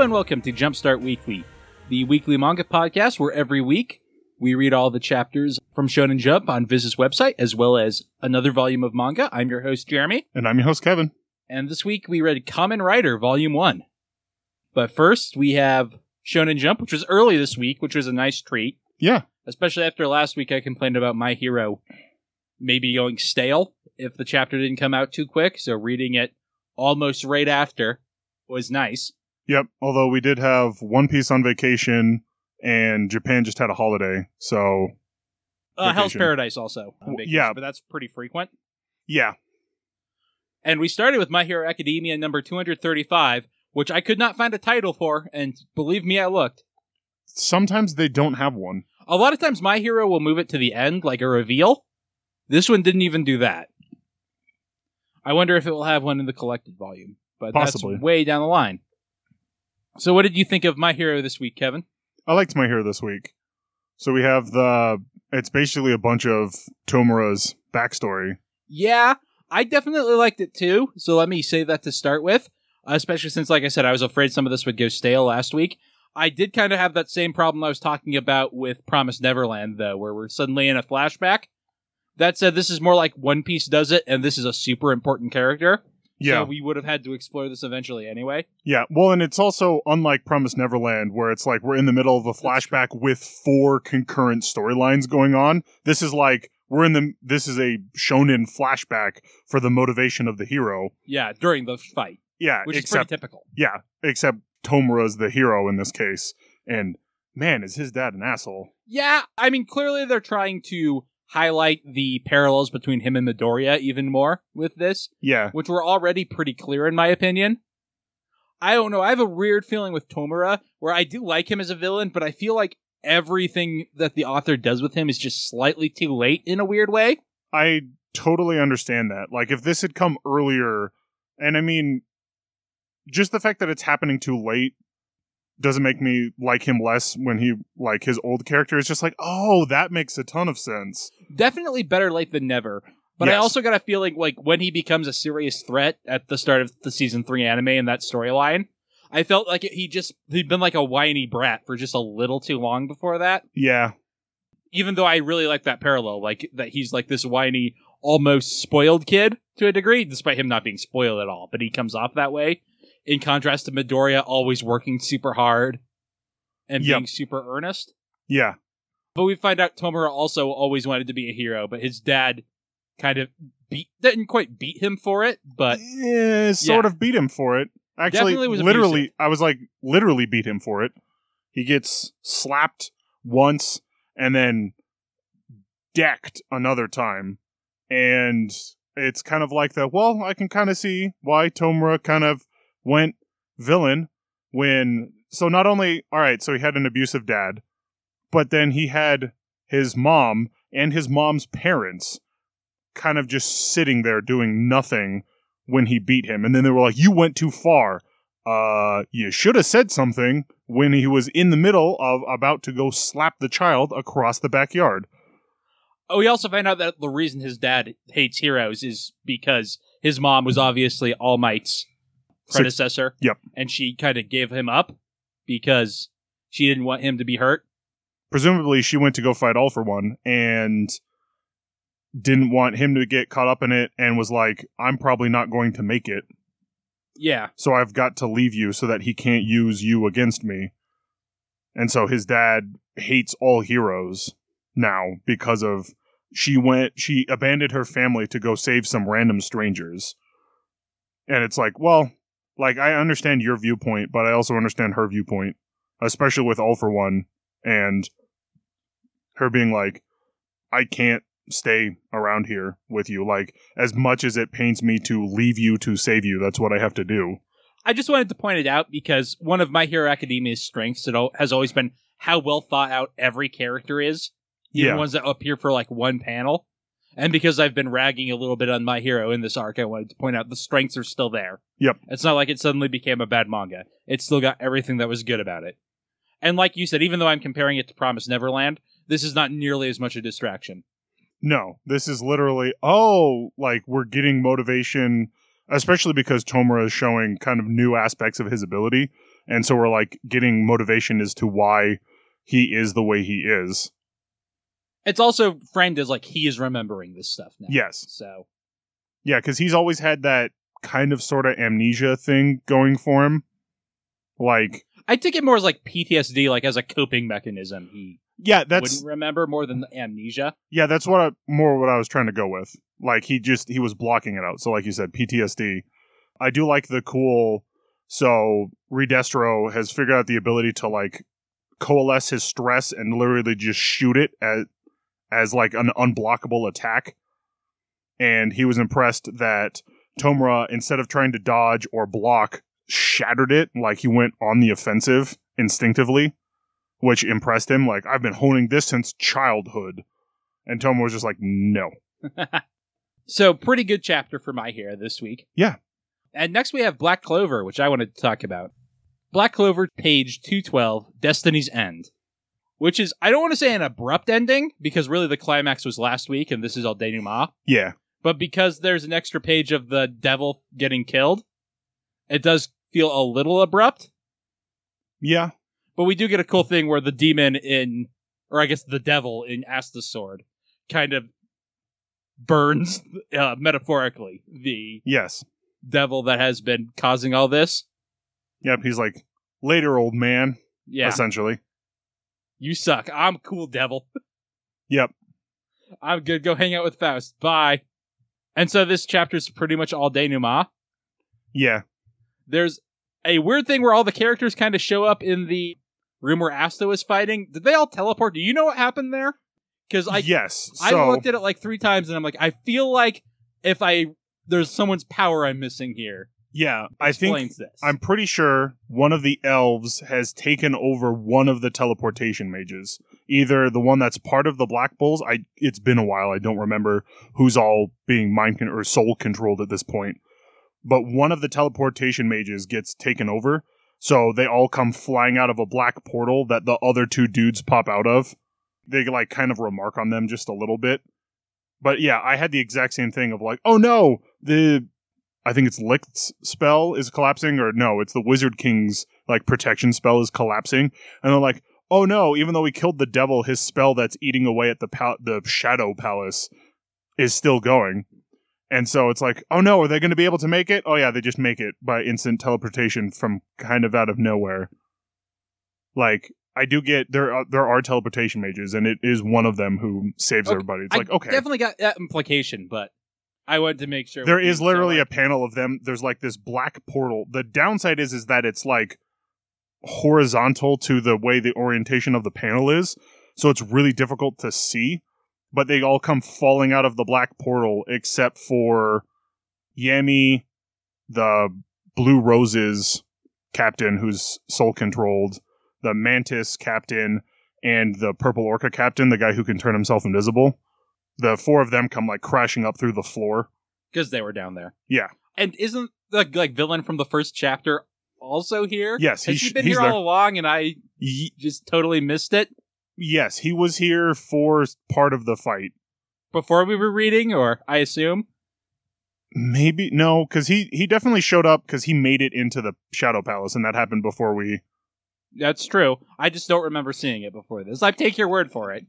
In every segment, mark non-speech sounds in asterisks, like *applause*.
Hello and welcome to Jumpstart Weekly, the weekly manga podcast where every week we read all the chapters from Shonen Jump on Viz's website as well as another volume of manga. I'm your host Jeremy, And I'm your host, Kevin. and this week we read Common Rider Volume 1. But first we have Shonen Jump, which was early this week, which was a nice treat, Yeah. especially after last week I complained about My Hero maybe going stale if the chapter didn't come out too quick, so reading it almost right after was nice. Yep. Although we did have One Piece on vacation and Japan just had a holiday. So, Uh, Hell's Paradise also. on vacation, yeah. but that's pretty frequent. yeah. And we started with My Hero Academia number 235, which I could not find a title for, and believe me, I looked. Sometimes they don't have one. A lot of times My Hero will move it to the end, like a reveal. This one didn't even do that. I wonder if it will have one in the collected volume, but Possibly. that's way down the line. So what did you think of My Hero this week, Kevin? I liked my hero this week. So we have the. It's basically a bunch of Tomura's backstory. Yeah, I definitely liked it too. So let me say that to start with, especially since, like I said, I was afraid some of this would go stale last week. I did kind of have that same problem I was talking about with Promise Neverland, though, where we're suddenly in a flashback. That said, this is more like One Piece does it, and this is a super important character. Yeah. So we would have had to explore this eventually anyway. Yeah. Well, and it's also unlike Promise Neverland, where it's like we're in the middle of a flashback with four concurrent storylines going on. This is like we're in the. This is a shonen flashback for the motivation of the hero. Yeah, during the fight, Yeah. which is pretty typical. Yeah, except Tomura's the hero in this case. And man, is his dad an asshole. Yeah, I mean, clearly they're trying to highlight the parallels between him and Midoriya even more with this. Yeah. which were already pretty clear in my opinion. I don't know. I have a weird feeling with Tomura where I do like him as a villain, but I feel like everything that the author does with him is just slightly too late in a weird way. I totally understand that. Like if this had come earlier and I mean just the fact that it's happening too late doesn't make me like him less when he like his old character is just like, "Oh, that makes a ton of sense." Definitely better late than never. But I also got a feeling like when he becomes a serious threat at the start of the season three anime and that storyline, I felt like he just he'd been like a whiny brat for just a little too long before that. Yeah. even though I really like that parallel, like that he's like this whiny, almost spoiled kid to a degree, despite him not being spoiled at all. But he comes off that way, in contrast to Midoriya always working super hard and Yep. being super earnest. Yeah. But we find out Tomura also always wanted to be a hero, but his dad kind of beat didn't quite beat him for it, but yeah, sort yeah. of beat him for it. Actually, was literally, abusive. I was like, literally beat him for it. He gets slapped once and then decked another time. And it's kind of like that. well, I can kind of see why Tomura kind of went villain when, so not only, all right, so he had an abusive dad, but then he had his mom and his mom's parents kind of just sitting there doing nothing when he beat him. And then they were like, You went too far. Uh, you should have said something when he was in the middle of about to go slap the child across the backyard. oh, we also find out that the reason his dad hates heroes is because his mom was obviously All Might's Six- predecessor. Yep. And she kind of gave him up because she didn't want him to be hurt. Presumably, she went to go fight All for One and didn't want him to get caught up in it and was like, I'm probably not going to make it. Yeah. So I've got to leave you so that he can't use you against me. And so his dad hates all heroes now because of she went she abandoned her family to go save some random strangers. And it's like, well, like I understand your viewpoint, but I also understand her viewpoint, especially with All for One and her being like, I can't stay around here with you. Like, as much as it pains me to leave you to save you, that's what I have to do. I just wanted to point it out because one of My Hero Academia's strengths it has always been how well thought out every character is, even Yeah. ones that appear for like one panel. And because I've been ragging a little bit on My Hero in this arc, I wanted to point out the strengths are still there. Yep. It's not like it suddenly became a bad manga. It's still got everything that was good about it. And like you said, even though I'm comparing it to Promise Neverland, this is not nearly as much a distraction. No, this is literally, oh, like we're getting motivation, especially because Tomura is showing kind of new aspects of his ability. and so we're like getting motivation as to why he is the way he is. It's also framed as like he is remembering this stuff now. Yes. So Yeah, because he's always had that kind of sort of amnesia thing going for him. Like, I take it more as like PTSD, like as a coping mechanism. He yeah, that's wouldn't remember more than the amnesia. yeah, that's what I, more what I was trying to go with. Like he just he was blocking it out. So like you said, PTSD. I do like the cool. So Redestro has figured out the ability to like coalesce his stress and literally just shoot it as as like an unblockable attack. And he was impressed that Tomura, instead of trying to dodge or block, shattered it like he went on the offensive instinctively, which impressed him. Like I've been honing this since childhood, and Tomura was just like, no. *laughs* So pretty good chapter for My Hero this week. Yeah. And next we have Black Clover, which I wanted to talk about. Black Clover, page 212, Destiny's End. Which is, I don't want to say an abrupt ending, because really the climax was last week and this is all denouement. Yeah, But because there's an extra page of the devil getting killed, it does feel a little abrupt. yeah, But we do get a cool thing where the demon in, or I guess the devil in Asta's sword, kind of burns, uh, metaphorically, the yes, devil that has been causing all this. yep. He's like, later, old man. Yeah, Essentially, you suck. I'm cool, devil. *laughs* yep. I'm good. Go hang out with Faust. Bye. And so this chapter is pretty much all day denouement. Yeah, There's a weird thing where all the characters kind of show up in the room where Asta was fighting. Did they all teleport? Do you know what happened there? Because I yes. I looked at it like three times and I'm like, I feel like if I there's someone's power I'm missing here. Yeah, I think this. I'm pretty sure one of the elves has taken over one of the teleportation mages. Either the one that's part of the Black Bulls. I it's been a while. I don't remember who's all being mind con- or soul controlled at this point. But one of the teleportation mages gets taken over. So they all come flying out of a black portal that the other two dudes pop out of. They like kind of remark on them just a little bit. But yeah, I had the exact same thing of like, oh no, the I think it's Licht's spell is collapsing, or no, it's the Wizard King's like protection spell is collapsing, and they're like, "Oh no!" Even though we killed the devil, his spell that's eating away at the pal- the Shadow Palace is still going, and so it's like, "Oh no!" Are they going to be able to make it? Oh yeah, they just make it by instant teleportation from kind of out of nowhere. Like I do get there are, there are teleportation mages, and it is one of them who saves Okay, everybody. It's I like okay, definitely got that implication, but I wanted to make sure there is literally a panel of them. There's like this black portal. The downside is is that it's like horizontal to the way the orientation of the panel is so it's really difficult to see but they all come falling out of the black portal except for yami the blue roses captain who's soul controlled the mantis captain and the purple orca captain the guy who can turn himself invisible the four of them come like crashing up through the floor because they were down there. Yeah. And isn't the like villain from the first chapter also here? Yes, Has he's- he been he's here there. all along and I Ye- just totally missed it yes, he was here for part of the fight. before we were reading, or I assume? Maybe no, because he he definitely showed up because he made it into the Shadow Palace, and that happened before we. That's true. I just don't remember seeing it before this. I take your word for it.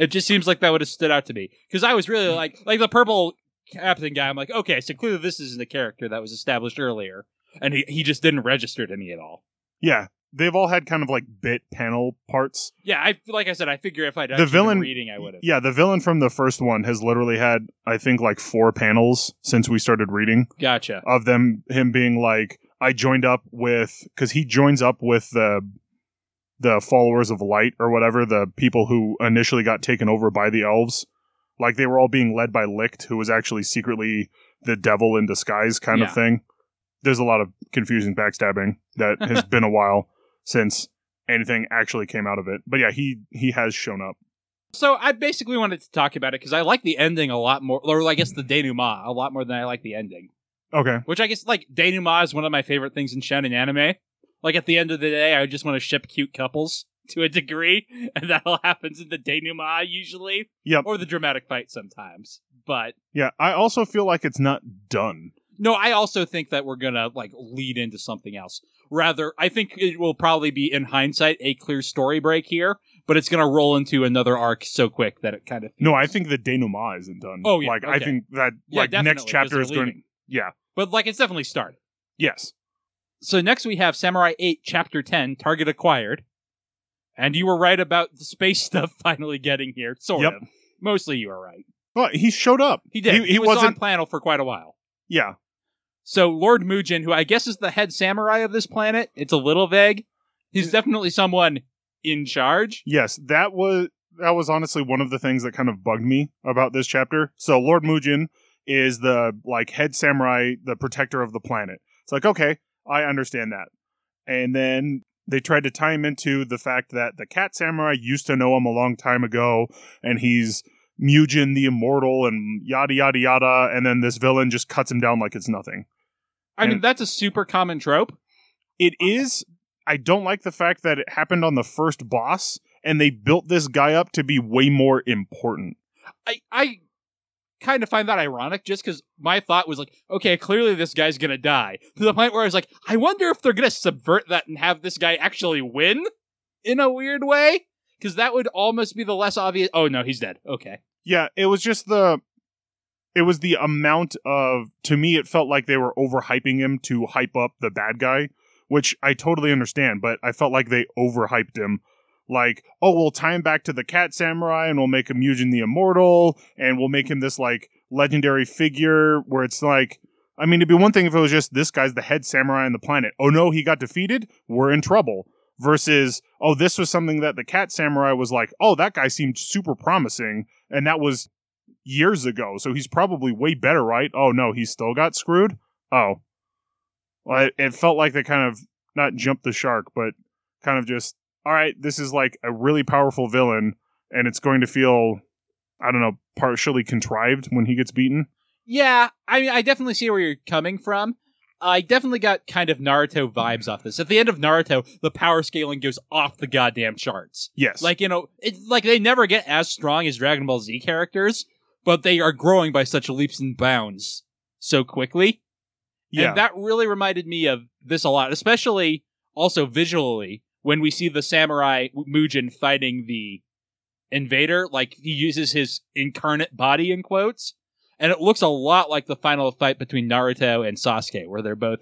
It just seems like that would have stood out to me because I was really hmm. like like the purple captain guy. I'm like, okay, so clearly this isn't a character that was established earlier, and he he just didn't register to me at all. Yeah, they've all had kind of like bit panel parts. Yeah, I like I said, I figure if I'd The villain- reading, I would have. Yeah, the villain from the first one has literally had I think like four panels since we started reading Gotcha. of them him being like I joined up with because he joins up with the the followers of light or whatever the people who initially got taken over by the elves like they were all being led by Licht who was actually secretly the devil in disguise kind Yeah. of thing there's a lot of confusing backstabbing that *laughs* has been a while since anything actually came out of it but yeah he he has shown up So I basically wanted to talk about it because I like the ending a lot more, or I guess the denouement a lot more than I like the ending. okay Which I guess like denouement is one of my favorite things in shonen anime. Like at the end of the day, I just want to ship cute couples *laughs* to a degree, and that all happens in the denouement usually, yep or the dramatic fight sometimes. But yeah i also feel like it's not done No, I also think that we're gonna like lead into something else. Rather, I think it will probably be in hindsight a clear story break here, but it's gonna roll into another arc so quick that it kind of No, I think the denouement isn't done. Oh, yeah, like I think that Yeah, like next chapter is going. Yeah. but like it's definitely started. Yes. So next we have Samurai 8 Chapter 10 Target Acquired. And you were right about the space *laughs* stuff finally getting here. Sort Yep. of. Mostly you were right. But he showed up. He did. He, He, was wasn't. on Planel for quite a while. yeah. So Lord Mujin, who I guess is the head samurai of this planet, it's a little vague. He's definitely someone in charge. Yes. That was that was honestly one of the things that kind of bugged me about this chapter. So Lord Mujin is the like head samurai, the protector of the planet. It's like okay, I understand that. And then they tried to tie him into the fact that the cat samurai used to know him a long time ago, and he's Mujin the immortal, and yada yada yada. And then this villain just cuts him down like it's nothing. I mean, that's a super common trope. It is. I don't like the fact that it happened on the first boss, and they built this guy up to be way more important. I, I kind of find that ironic just because my thought was like, okay, clearly this guy's gonna die. To the point where I was like, I wonder if they're gonna subvert that and have this guy actually win in a weird way. Because that would almost be the less obvious. Oh no, he's dead. Okay. Yeah, it was just the. It was the amount of. To me, it felt like they were overhyping him to hype up the bad guy, which I totally understand, but I felt like they overhyped him. Like, oh, we'll tie him back to the cat samurai and we'll make him Mujin the Immortal and we'll make him this, like, legendary figure where it's like. I mean, it'd be one thing if it was just this guy's the head samurai on the planet. Oh no, he got defeated? We're in trouble. Versus, oh, this was something that the cat samurai was like, oh, that guy seemed super promising. And that was years ago. So he's probably way better, right? Oh no, he still got screwed? Oh. Well, it felt like they kind of not jumped the shark, but kind of just, all right, this is like a really powerful villain, and it's going to feel, I don't know, partially contrived when he gets beaten. Yeah, I mean, I definitely see where you're coming from. I definitely got kind of Naruto vibes off this. At the end of Naruto, the power scaling goes off the goddamn charts. Yes. Like, you know, it, like they never get as strong as Dragon Ball Z characters, but they are growing by such leaps and bounds so quickly. yeah. And that really reminded me of this a lot, especially also visually when we see the samurai Mujin fighting the invader. Like he uses his incarnate body in quotes, and it looks a lot like the final fight between Naruto and Sasuke, where they're both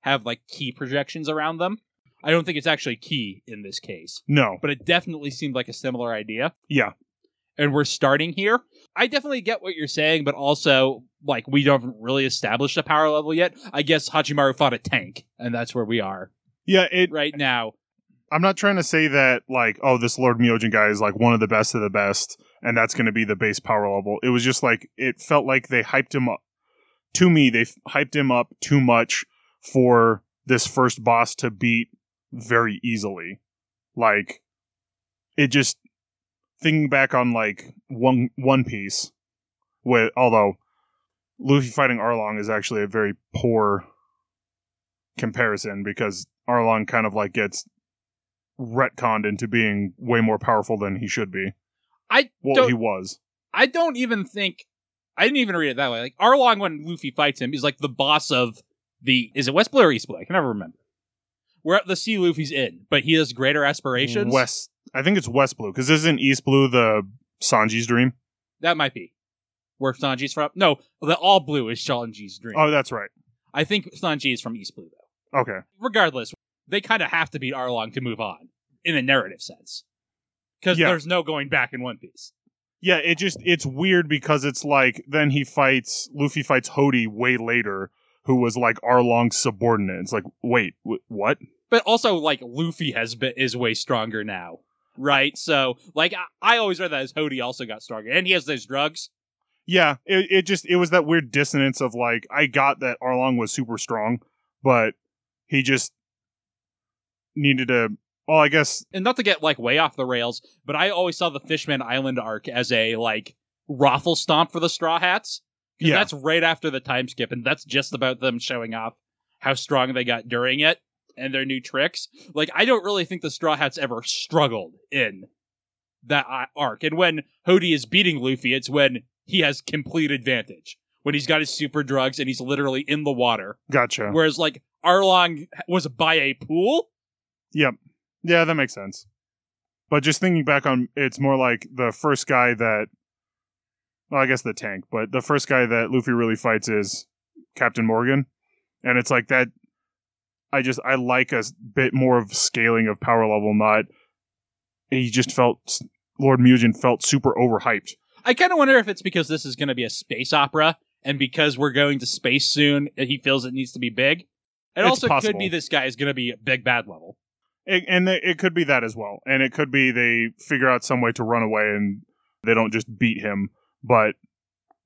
have like ki projections around them. I don't think it's actually ki in this case, no. but it definitely seemed like a similar idea Yeah. and we're starting here. I definitely get what you're saying, but also like we don't really establish the power level yet. I guess Hachimaru fought a tank, and that's where we are Yeah, it right now. I'm not trying to say that like, oh, this Lord Mujin guy is like one of the best of the best, and that's going to be the base power level. It was just like it felt like they hyped him up. To me, they f- hyped him up too much for this first boss to beat very easily. Like, it just thinking back on like one One Piece, with although Luffy fighting Arlong is actually a very poor comparison because Arlong kind of like gets retconned into being way more powerful than he should be. I Well, he was. I don't even think I didn't even read it that way. Like Arlong, when Luffy fights him, is like the boss of the is it West Blue or East Blue? I can never remember. We're at the sea Luffy's in, but he has greater aspirations. West. I think it's West Blue because isn't East Blue the Sanji's dream? That might be where Sanji's from. No, the all blue is Sanji's dream. Oh, that's right. I think Sanji is from East Blue though. Okay. regardless, they kind of have to beat Arlong to move on in a narrative sense. Because Yeah. there's no going back in One Piece. Yeah, it just it's weird because it's like then he fights Luffy fights Hody way later, who was like Arlong's subordinate. It's like, wait, wh- what? But also, like, Luffy has been, is way stronger now. Right? So, like, I, I always read that as Hody also got stronger. And he has those drugs. Yeah, it it just it was that weird dissonance of like I got that Arlong was super strong, but he just needed to. Well, I guess And not to get, like, way off the rails, but I always saw the Fishman Island arc as a, like, raffle stomp for the Straw Hats. Yeah. that's right after the time skip, and that's just about them showing off how strong they got during it and their new tricks. Like, I don't really think the Straw Hats ever struggled in that uh, arc. And when Hody is beating Luffy, it's when he has complete advantage. when he's got his super drugs and he's literally in the water. Gotcha. Whereas like Arlong was by a pool. Yep. Yeah, that makes sense. But just thinking back on it's more like the first guy that well, I guess the tank, but the first guy that Luffy really fights is Captain Morgan. And it's like that I just I like a bit more of scaling of power level, not he just felt Lord Mugen felt super overhyped. I kind of wonder if it's because this is going to be a space opera, and because we're going to space soon, he feels it needs to be big. It It's also possible. could be this guy is going to be a big bad level. It, and it could be that as well. And it could be they figure out some way to run away and they don't just beat him. But,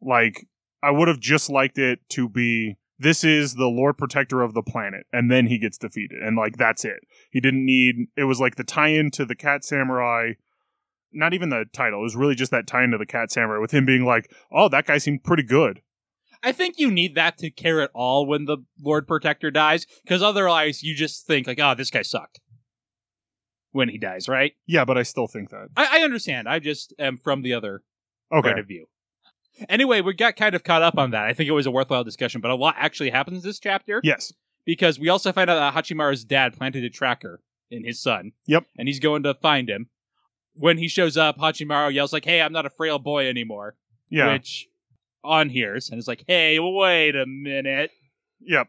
like, I would have just liked it to be this is the Lord Protector of the planet, and then he gets defeated. And, like, that's it. He didn't need, it was like the tie in to the Cat Samurai. Not even the title. It was really just that tie in to the Cat Samurai with him being like, oh, that guy seemed pretty good. I think you need that to care at all when the Lord Protector dies, because otherwise you just think like, oh, this guy sucked when he dies, right? Yeah, but I still think that. I, I understand. I just am from the other Okay. point of view. Anyway, we got kind of caught up on that. I think it was a worthwhile discussion, but a lot actually happens this chapter Yes. because we also find out that Hachimaru's dad planted a tracker in his son. Yep. And he's going to find him. When he shows up, Hachimaru yells like, "Hey, I'm not a frail boy anymore." Yeah. Which on hears and is like, "Hey, wait a minute." Yep.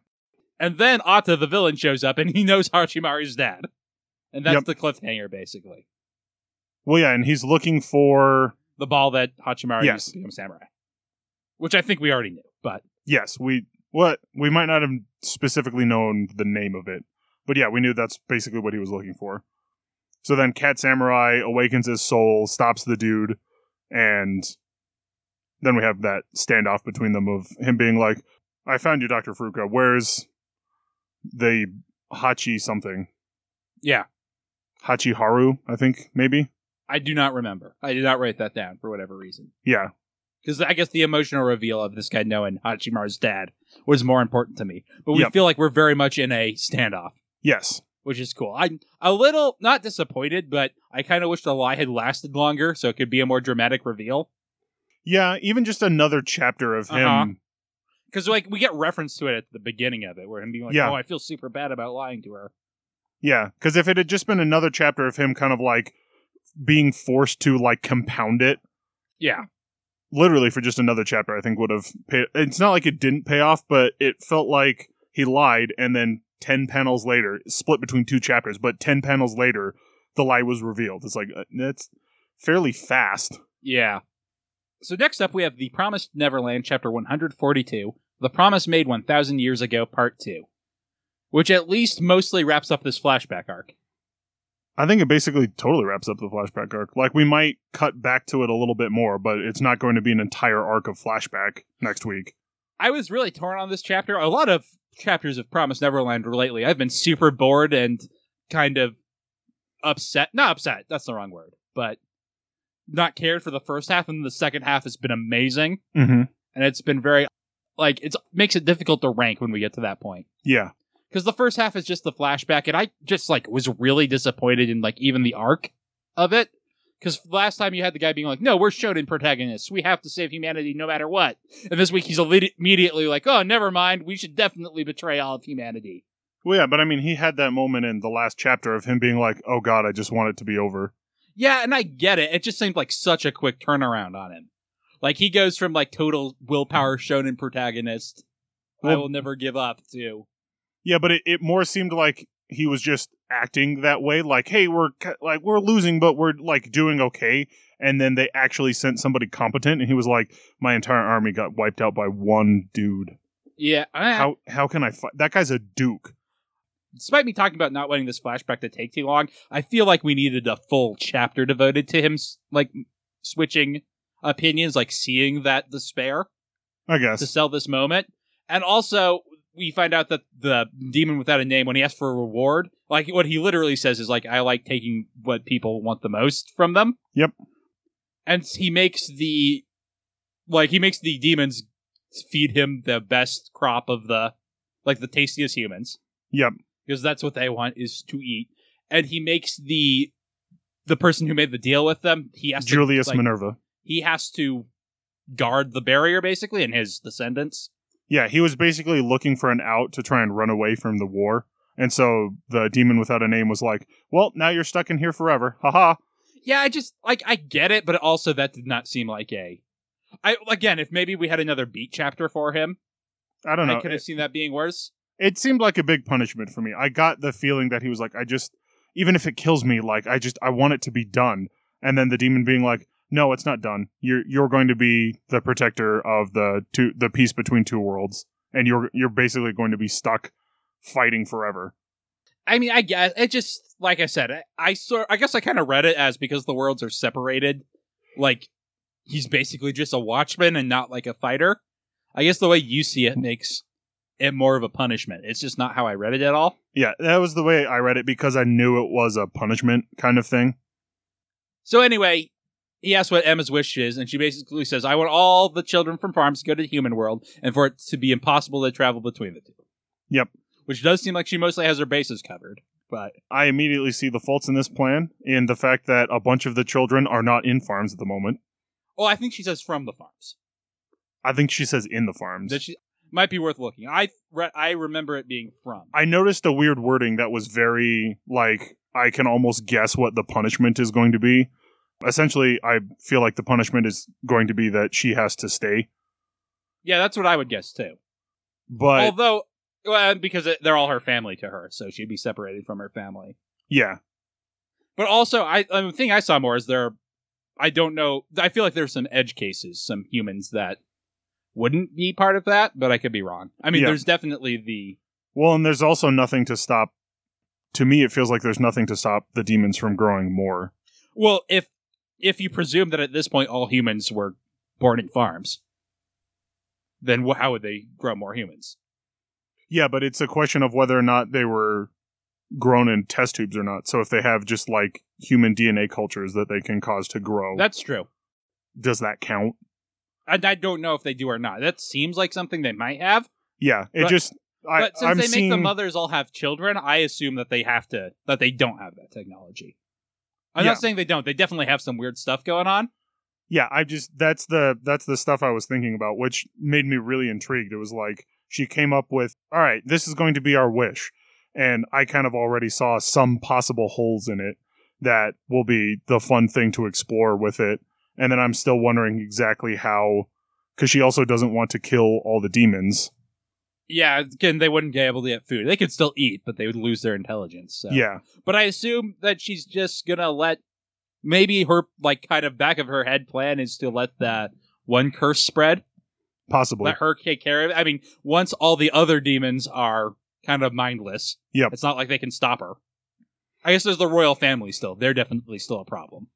And then Ata, the villain, shows up and he knows Hachimaru's dad. And that's Yep. the cliffhanger, basically. Well, yeah, and he's looking for The ball that Hachimaru Yes. used to become samurai. Which I think we already knew, but Yes, we what we might not have specifically known the name of it, but yeah, we knew that's basically what he was looking for. So then Cat Samurai awakens his soul, stops the dude, and then we have that standoff between them of him being like, "I found you, Doctor Fruka. Where's the Hachi something? yeah, Hachi Haru, I think maybe. I do not remember. I did not write that down for whatever reason. Yeah, Because I guess the emotional reveal of this guy knowing Hachimaru's dad was more important to me. But we Yep. feel like we're very much in a standoff, yes, which is cool. I'm a little not disappointed, but I kind of wish the lie had lasted longer so it could be a more dramatic reveal. yeah. Even just another chapter of him. Uh-huh. Because like we get reference to it at the beginning of it, where him being like, Yeah. "Oh, I feel super bad about lying to her." Yeah, because if it had just been another chapter of him kind of like being forced to like compound it, Yeah, literally for just another chapter, I think would have paid. It's not like it didn't pay off, but it felt like he lied, and then ten panels later, split between two chapters, but ten panels later, the lie was revealed. It's like uh, that's fairly fast. yeah. So next up, we have the Promised Neverland, chapter one hundred forty-two, "The Promise Made one thousand years ago," part two, which at least mostly wraps up this flashback arc. I think it basically totally wraps up the flashback arc. Like we might cut back to it a little bit more, but it's not going to be an entire arc of flashback next week. I was really torn on this chapter. A lot of chapters of Promise Neverland lately, I've been super bored and kind of upset. Not upset, that's the wrong word, but not cared for the first half, and the second half has been amazing. Mm-hmm. And it's been very, like, it makes it difficult to rank when we get to that point. Yeah. Because the first half is just the flashback, and I just, like, was really disappointed in, like, even the arc of it. Because last time you had the guy being like, no, we're Shonen protagonists. We have to save humanity no matter what. And this week he's immediately like, oh, never mind. We should definitely betray all of humanity. Well, yeah, but I mean, he had that moment in the last chapter of him being like, "Oh God, I just want it to be over." Yeah, and I get it. It just seemed like such a quick turnaround on him. Like he goes from like total willpower Shonen protagonist, I will never give up to Yeah, but it, it more seemed like he was just acting that way. Like, hey, we're like we're losing, but we're like doing okay. And then they actually sent somebody competent, and he was like, "My entire army got wiped out by one dude. yeah. I, How how can I fight? That guy's a duke." despite me talking about not wanting this flashback to take too long, I feel like we needed a full chapter devoted to him, like switching opinions, like seeing that despair I guess to sell this moment. And also, we find out that the demon without a name, when he asks for a reward, like what he literally says is like, "I like taking what people want the most from them." Yep. And he makes the like he makes the demons feed him the best crop of the like the tastiest humans Yep. because that's what they want is to eat. And he makes the the person who made the deal with them. He has Julius to, like, Minerva. he has to guard the barrier, basically, and his descendants. Yeah, he was basically looking for an out to try and run away from the war. And so the demon without a name was like, "Well, now you're stuck in here forever." Haha. Yeah, I just like I get it, but also that did not seem like a. I again, if maybe we had another beat chapter for him, I don't know. I could have seen that being worse. it seemed like a big punishment for me. I got the feeling that he was like, I just, even if it kills me, like I just, I want it to be done. And then the demon being like, No, it's not done. You're you're going to be the protector of the two, the peace between two worlds, and you're you're basically going to be stuck fighting forever. I mean, I guess it just like I said, I, I sort I guess I kind of read it as because the worlds are separated, like he's basically just a watchman and not like a fighter. I guess the way you see it makes it more of a punishment. It's just not how I read it at all. Yeah, that was the way I read it because I knew it was a punishment kind of thing. So anyway, he asks what Emma's wish is, and she basically says, "I want all the children from farms to go to the human world, and for it to be impossible to travel between the two. Yep. Which does seem like she mostly has her bases covered, but I immediately see the faults in this plan in the fact that a bunch of the children are not in farms at the moment. oh, I think she says from the farms. I think she says in the farms. That she might be worth looking. I re- I remember it being from. I noticed a weird wording that was very like I can almost guess what the punishment is going to be. Essentially, I feel like the punishment is going to be that she has to stay. Yeah, that's what I would guess too. But Although, well, because they're all her family to her, so she'd be separated from her family. yeah, But also, I the thing I saw more is there. I don't know. I feel like there's some edge cases, some humans that wouldn't be part of that, but I could be wrong. I mean, Yeah. there's definitely the well, and there's also nothing to stop. To me, it feels like there's nothing to stop the demons from growing more. well, if if you presume that at this point all humans were born in farms, then wh- how would they grow more humans? Yeah, but it's a question of whether or not they were grown in test tubes or not. So if they have just like human DNA cultures that they can cause to grow, That's true. does that count? And I don't know if they do or not. That seems like something they might have. Yeah, it But- just. I, But since I'm they seeing, make the mothers all have children, I assume that they have to that they don't have that technology. I'm Yeah. not saying they don't. They definitely have some weird stuff going on. yeah i just that's the that's the stuff i was thinking about which made me really intrigued it was like she came up with all right this is going to be our wish and i kind of already saw some possible holes in it that will be the fun thing to explore with it and then i'm still wondering exactly how because she also doesn't want to kill all the demons Yeah, again, they wouldn't be able to get food. They could still eat, but they would lose their intelligence. So. yeah But I assume that she's just gonna let maybe her like kind of back of her head plan is to let that one curse spread. possibly Let her take care of it. I mean, once all the other demons are kind of mindless, Yep. it's not like they can stop her. I guess there's the royal family still. They're definitely still a problem.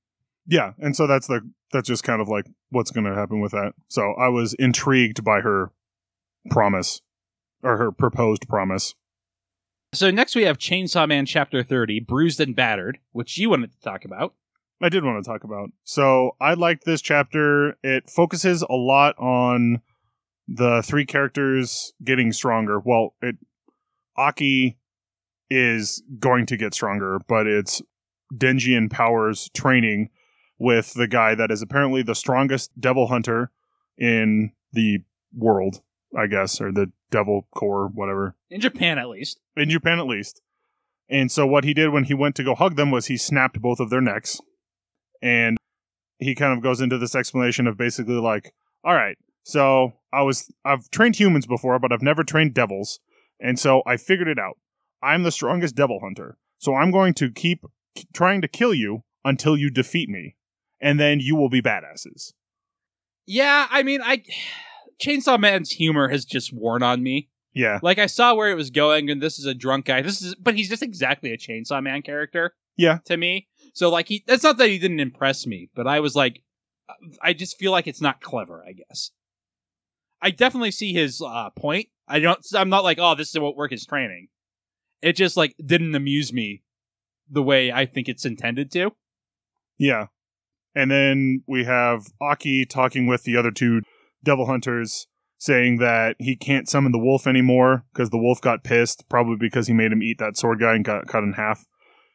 yeah and so that's the that's just kind of like what's going to happen with that so i was intrigued by her promise or her proposed promise So next we have Chainsaw Man Chapter 30, Bruised and Battered, which you wanted to talk about. I did want to talk about. So I liked this chapter. It focuses a lot on the three characters getting stronger. Well, it Aki is going to get stronger, but it's Denji and Powers training with the guy that is apparently the strongest devil hunter in the world, I guess, or the devil core, whatever In Japan, at least. in Japan at least. And so what he did when he went to go hug them was he snapped both of their necks. And he kind of goes into this explanation of basically like, all right, so I was I've trained humans before, but I've never trained devils. And so I figured it out. I'm the strongest devil hunter. So I'm going to keep trying to kill you until you defeat me. And then you will be badasses. Yeah, I mean, I Chainsaw Man's humor has just worn on me. Yeah. Like I saw where it was going, and this is a drunk guy. This is, but he's just exactly a Chainsaw Man character. Yeah. to me. So like he, that's not that he didn't impress me, but I was like, I just feel like it's not clever. I guess. I definitely see his uh, point. I don't. I'm not like, oh, this is what work is training. It just like didn't amuse me the way I think it's intended to. Yeah. And then we have Aki talking with the other two devil hunters, saying that he can't summon the wolf anymore because the wolf got pissed, probably because he made him eat that sword guy and got cut in half.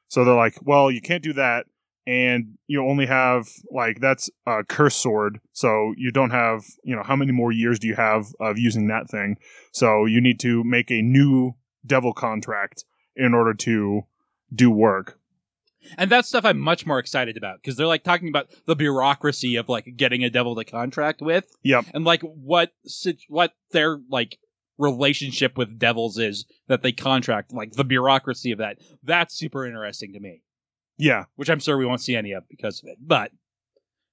So they're like, well, you can't do that. and you only have like that's a curse sword, so you don't have you know how many more years do you have of using that thing? So you need to make a new devil contract in order to do work. And that's stuff I'm much more excited about because they're like talking about the bureaucracy of like getting a devil to contract with. Yep. And like what what their like relationship with devils is that they contract, like the bureaucracy of that. That's super interesting to me, Yeah, which I'm sure we won't see any of because of it. But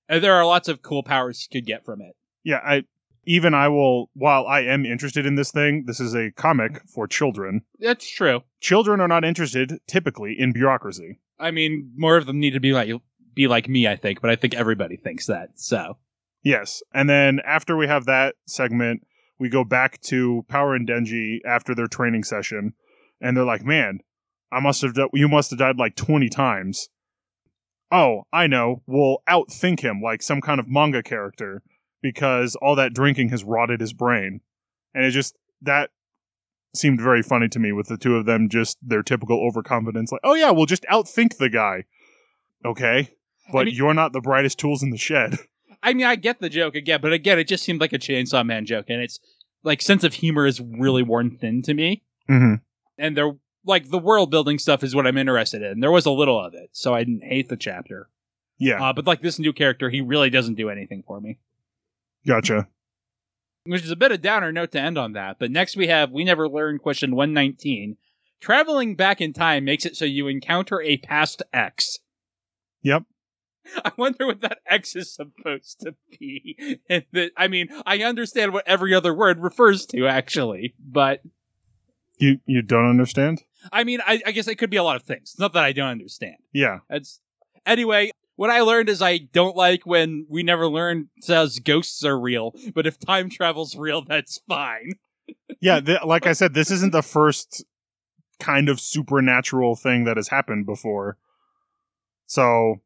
uh, there are lots of cool powers you could get from it. yeah. I even I will. While I am interested in this thing, this is a comic for children. That's true. Children are not interested typically in bureaucracy. I mean, more of them need to be like be like me, I think, but I think everybody thinks that. So Yes. And then after we have that segment, we go back to Power and Denji after their training session, and they're like, "Man, I must have you must have died like 20 times." Oh, I know. We'll outthink him like some kind of manga character because all that drinking has rotted his brain. And it just that seemed very funny to me with the two of them just their typical overconfidence like, "Oh yeah, we'll just outthink the guy." Okay. But mean- you're not the brightest tools in the shed. *laughs* I mean, I get the joke again, but again, it just seemed like a Chainsaw Man joke, and it's like sense of humor is really worn thin to me. Mhm. And they're like the world building stuff is what I'm interested in. There was a little of it, so I didn't hate the chapter. Yeah. Uh, but like this new character, he really doesn't do anything for me, Gotcha. which is a bit of downer note to end on that. But next we have we never learned question 119. Traveling back in time makes it so you encounter a past X. Yep. *laughs* I wonder what that X is supposed to be. *laughs* And I mean, I understand what every other word refers to, actually, but You you don't understand? I mean, I, I guess it could be a lot of things. It's not that I don't understand. Yeah. It's anyway. What I learned is I don't like when we never learn says ghosts are real, but if time travel's real, that's fine. *laughs* Yeah, th- like I said, this isn't the first kind of supernatural thing that has happened before. So,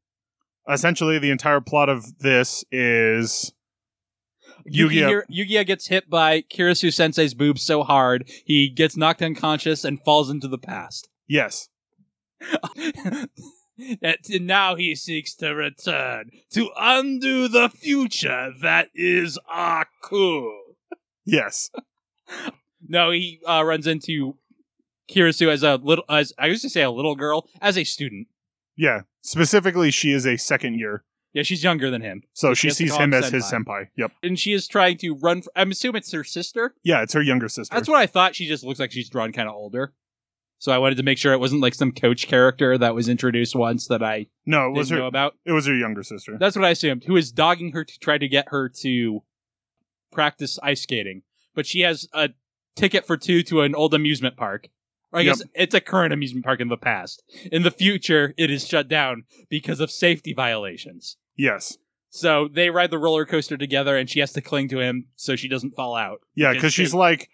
essentially the entire plot of this is Yugi, Yugi- gets hit by Kirisu Sensei's boobs so hard he gets knocked unconscious and falls into the past. yes. *laughs* and now he seeks to return to undo the future that is Aku. Yes. No, he uh, runs into Kirisu as a little, as I used to say, a little girl, as a student. Yeah. Specifically she is a second year. Yeah, she's younger than him, So So she she sees him him as his senpai. senpai. Yep. and she is trying to run. For, I'm assuming it's her sister. Yeah, it's her younger sister. That's what I thought. She just looks like she's drawn kind of older. So I wanted to make sure it wasn't like some coach character that was introduced once that I no, it didn't was know her about. it was her younger sister. That's what I assumed. Who is dogging her to try to get her to practice ice skating, but she has a ticket for two to an old amusement park. Or I Yep. guess it's a current amusement park in the past. In the future, it is shut down because of safety violations. yes. So they ride the roller coaster together, and she has to cling to him so she doesn't fall out. Yeah, Because she's like,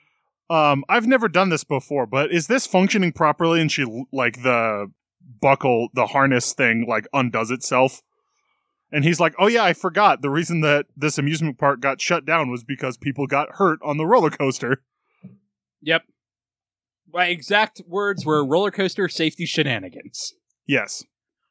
um, I've never done this before, but is this functioning properly? And she like the buckle, the harness thing, like undoes itself. And he's like, "Oh yeah, I forgot. The reason that this amusement park got shut down was because people got hurt on the roller coaster." Yep. My exact words were roller coaster safety shenanigans. Yes.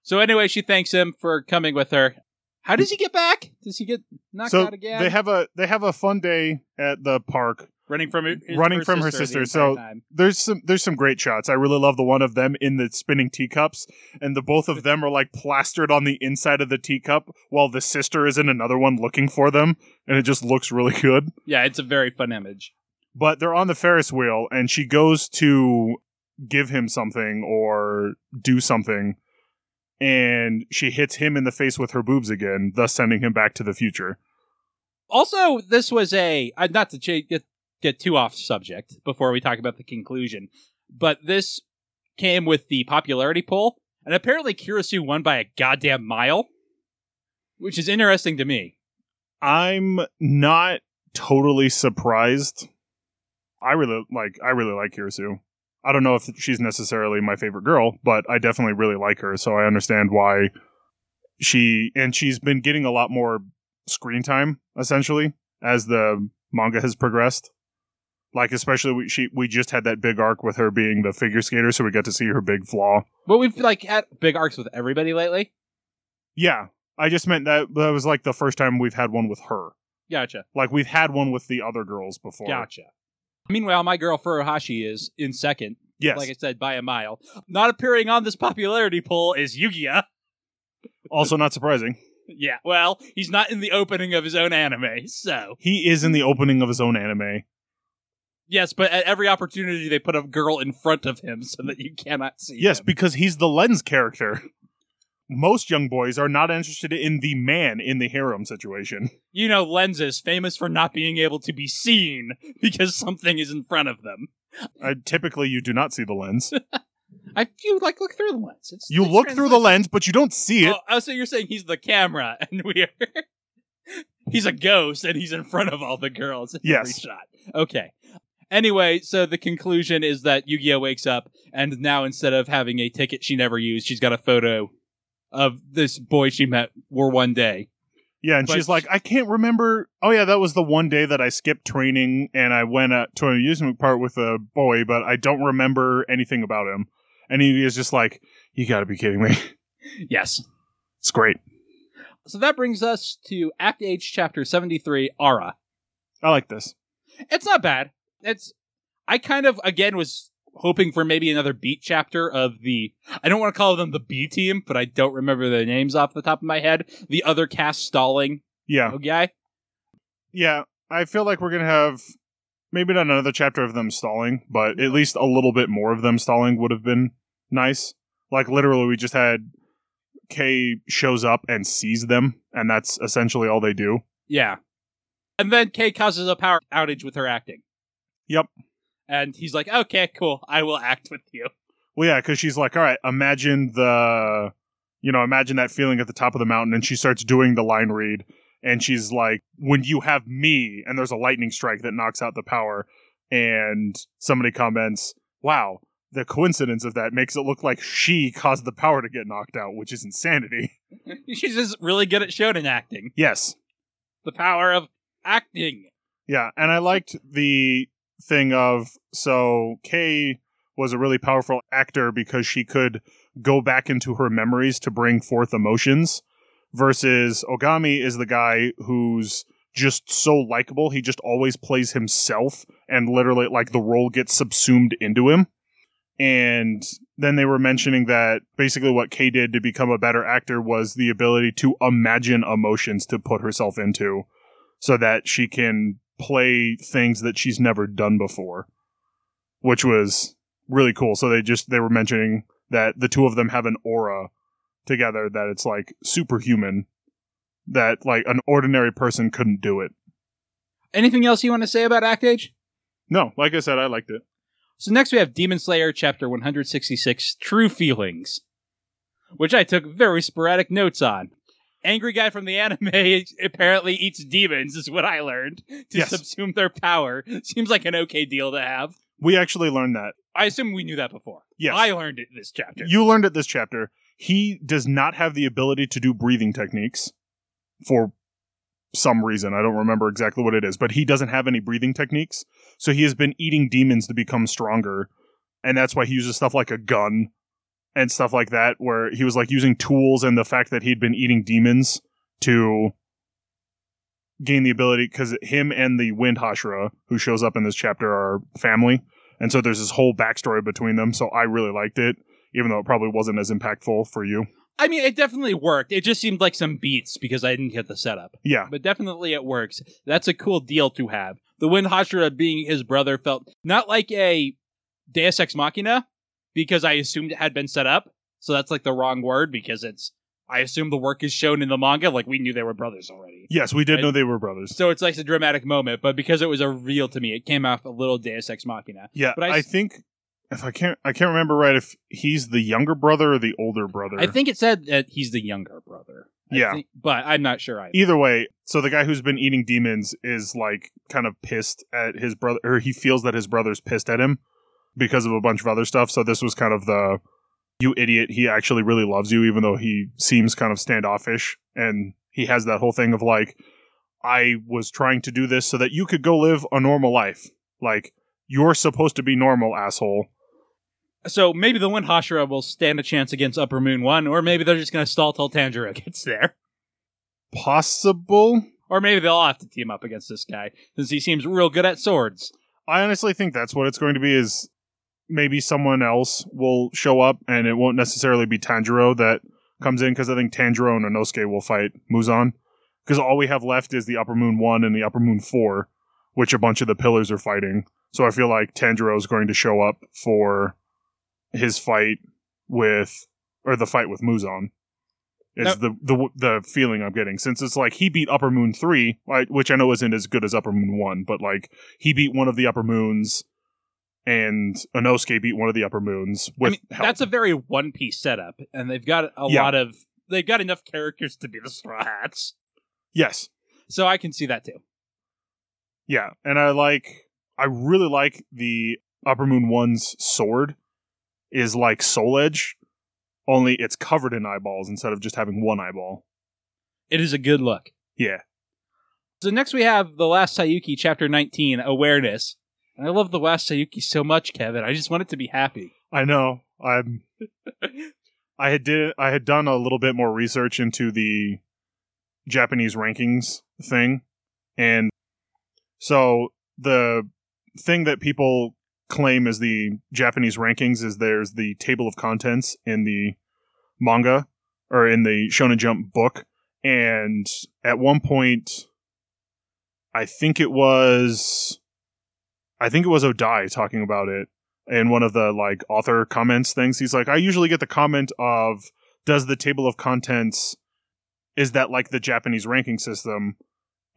So anyway, she thanks him for coming with her. How does he get back? Does he get knocked so out again? they have a they have a fun day at the park. Running from his- running from her sister, so- time. There's some there's some great shots. I really love the one of them in the spinning teacups, and the both of *laughs* them are like plastered on the inside of the teacup, while the sister is in another one looking for them, and it just looks really good. yeah, it's a very fun image. but they're on the Ferris wheel and she goes to give him something or do something and she hits him in the face with her boobs again, thus sending him back to the future. Also, this was a uh, not to ch- get too off subject before we talk about the conclusion, but this came with the popularity poll, and apparently Kirisu won by a goddamn mile, which is interesting to me. I'm not totally surprised. I really like I really like Kirisu. I don't know if she's necessarily my favorite girl, but I definitely really like her, so I understand why she and she's been getting a lot more screen time essentially as the manga has progressed. Like especially we, she we just had that big arc with her being the figure skater, so we got to see her big flaw. But we've like had big arcs with everybody lately. Yeah, I just meant that that was like the first time we've had one with her. Gotcha. Like we've had one with the other girls before. Gotcha. Meanwhile, my girl Furuhashi is in second. Yes. Like I said, by a mile. Not appearing on this popularity poll is Yuiga. *laughs* also not surprising. Yeah, well, he's not in the opening of his own anime, so. He is in the opening of his own anime. Yes, but at every opportunity they put a girl in front of him so that you cannot see Yes, him. because he's the lens character. Most young boys are not interested in the man in the harem situation. You know, Lens is famous for not being able to be seen *laughs* because something is in front of them. Uh, typically, you do not see the lens. *laughs* I you like look through the lens. It's, You look through the lens, but you don't see it. Oh, oh, so you're saying he's the camera *laughs* and we're he's a ghost and he's in front of all the girls in every Yes. shot. Okay. Anyway, so the conclusion is that Yu-Gi-Oh wakes up and now instead of having a ticket she never used, she's got a photo of this boy she met for one day. Yeah, and But- she's like, I can't remember. Oh yeah, that was the one day that I skipped training and I went uh, to an amusement park with a boy, but I don't remember anything about him. And he is just like, you got to be kidding me. *laughs* Yes. It's great. So that brings us to Act Age, Chapter 73, Aura. I like this. It's not bad. It's I kind of again was hoping for maybe another beat chapter of the I don't want to call them the B team, but I don't remember their names off the top of my head. The other cast stalling Yeah, guy. yeah. I feel like we're gonna have maybe not another chapter of them stalling, but at least a little bit more of them stalling would have been nice. Like literally, we just had Kei shows up and sees them, and that's essentially all they do. Yeah. And then Kei causes a power outage with her acting. Yep. And he's like, "Okay, cool. I will act with you." Well, yeah, because she's like, all right, imagine the, you know, imagine that feeling at the top of the mountain, and she starts doing the line read, and she's like, when you have me, and there's a lightning strike that knocks out the power, and somebody comments, wow, the coincidence of that makes it look like she caused the power to get knocked out, which is insanity. *laughs* *laughs* She's just really good at shonen acting. Yes. The power of acting. Yeah, and I liked the thing of so Kei was a really powerful actor because she could go back into her memories to bring forth emotions versus Ogami is the guy who's just so likable. He just always plays himself and literally like the role gets subsumed into him. And then they were mentioning that basically what Kei did to become a better actor was the ability to imagine emotions to put herself into so that she can play things that she's never done before, which was really cool. So they just they were mentioning that the two of them have an aura together that it's like superhuman that like an ordinary person couldn't do it. Anything else you want to say about Act Age? No, like I said, I liked it. So next we have Demon Slayer chapter 166 True Feelings, which I took very sporadic notes on. Angry guy from the anime *laughs* apparently eats demons is what I learned to Yes. subsume their power. Seems like an okay deal to have. We actually learned that. I assume we knew that before. Yes. I learned it this chapter. You learned it this chapter. He does not have the ability to do breathing techniques for some reason. I don't remember exactly what it is, but he doesn't have any breathing techniques. So he has been eating demons to become stronger. And that's why he uses stuff like a gun and stuff like that, where he was like using tools and the fact that he'd been eating demons to gain the ability because him and the Wind Hashira, who shows up in this chapter, are family. And so there's this whole backstory between them. So I really liked it, even though it probably wasn't as impactful for you. I mean, it definitely worked. It just seemed like some beats because I didn't get the setup. Yeah. But definitely it works. That's a cool deal to have. The Wind Hashira being his brother felt not like a Deus Ex Machina because I assumed it had been set up. So that's like the wrong word because it's, I assume the work is shown in the manga. Like we knew they were brothers already. Yes, we did Right. know they were brothers. So it's like a dramatic moment, but because it was a real to me, it came off a little Deus Ex Machina. Yeah, But I think if I can't, I can't remember right if he's the younger brother or the older brother. I think it said that he's the younger brother. I Yeah. think- but I'm not sure either. Either way, so the guy who's been eating demons is like kind of pissed at his brother, or he feels that his brother's pissed at him because of a bunch of other stuff. So this was kind of the you idiot, he actually really loves you, even though he seems kind of standoffish. And he has that whole thing of like, I was trying to do this so that you could go live a normal life. Like, you're supposed to be normal, asshole. So maybe the Wind Hashira will stand a chance against Upper Moon 1, or maybe they're just going to stall till Tanjiro *laughs* gets there. Possible. Or maybe they'll have to team up against this guy, since he seems real good at swords. I honestly think that's what it's going to be. Is maybe someone else will show up, and it won't necessarily be Tanjiro that comes in because I think Tanjiro and Inosuke will fight Muzan. Because all we have left is the Upper Moon One and the Upper Moon Four, which a bunch of the pillars are fighting. So I feel like Tanjiro is going to show up for his fight with, or the fight with Muzan. Is Now- the, the the feeling I'm getting since it's like he beat Upper Moon three, which I know isn't as good as Upper Moon one, but like he beat one of the Upper Moons, and Inosuke beat one of the Upper Moons with I mean, help. that's a very One Piece setup, and they've got a Yeah. lot of. They've got enough characters to be the Straw Hats. yes, So I can see that too. yeah, and I like I really like the Upper Moon one's sword is like Soul Edge, only it's covered in eyeballs instead of just having one eyeball. It is a good look. Yeah, So next we have the last Sayuki, chapter 19, Awareness. And I love the last Sayuki so much, Kevin. I just want it to be happy. I know. I'm. *laughs* I had did I had done a little bit more research into the Japanese rankings thing, and so the thing that people claim as the Japanese rankings is there's the table of contents in the manga or in the Shonen Jump book, and at one point, I think it was, I think it was Odai talking about it in one of the like author comments things. He's like i usually get the comment of does the table of contents is that like the japanese ranking system?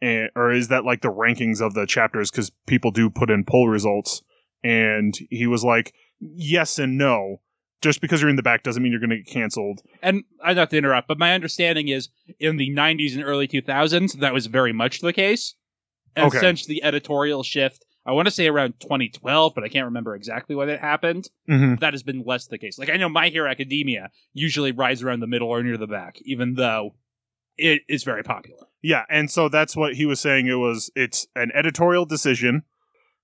And, or is that like the rankings of the chapters? Because people do put in poll results. And he was like yes and no. Just because you're in the back doesn't mean you're going to get canceled. And I not to interrupt, but my understanding is in the 90s and early 2000s, that was very much the case. And Okay. since the editorial shift, I want to say around 2012, but I can't remember exactly when it happened, mm-hmm. that has been less the case. Like, I know My Hero Academia usually rides around the middle or near the back, even though it is very popular. Yeah, and so that's what he was saying. It was it's an editorial decision.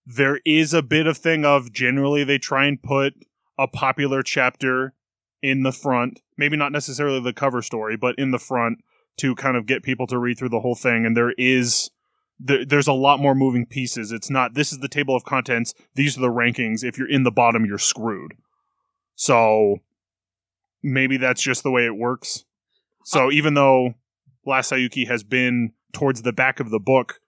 There is a bit of thing of generally they try and put a popular chapter in the front, maybe not necessarily the cover story, but in the front to kind of get people to read through the whole thing. And there is there, there's a lot more moving pieces. It's not this is the table of contents. These are the rankings. If you're in the bottom, you're screwed. So maybe that's just the way it works. So even though Last Sayuki has been towards the back of the book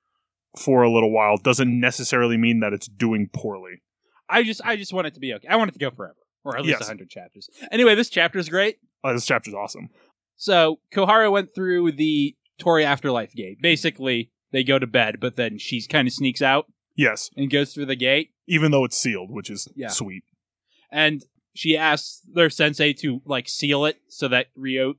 for a little while doesn't necessarily mean that it's doing poorly. I just I just want it to be okay. I want it to go forever, or at least Yes. 100 chapters. Anyway, this chapter is great. Uh, this chapter's awesome. So Koharu went through the Tori afterlife gate. Basically, they go to bed, but then she kind of sneaks out Yes, and goes through the gate, even though it's sealed, which is Yeah. sweet. and she asks their sensei to like seal it so that Ryo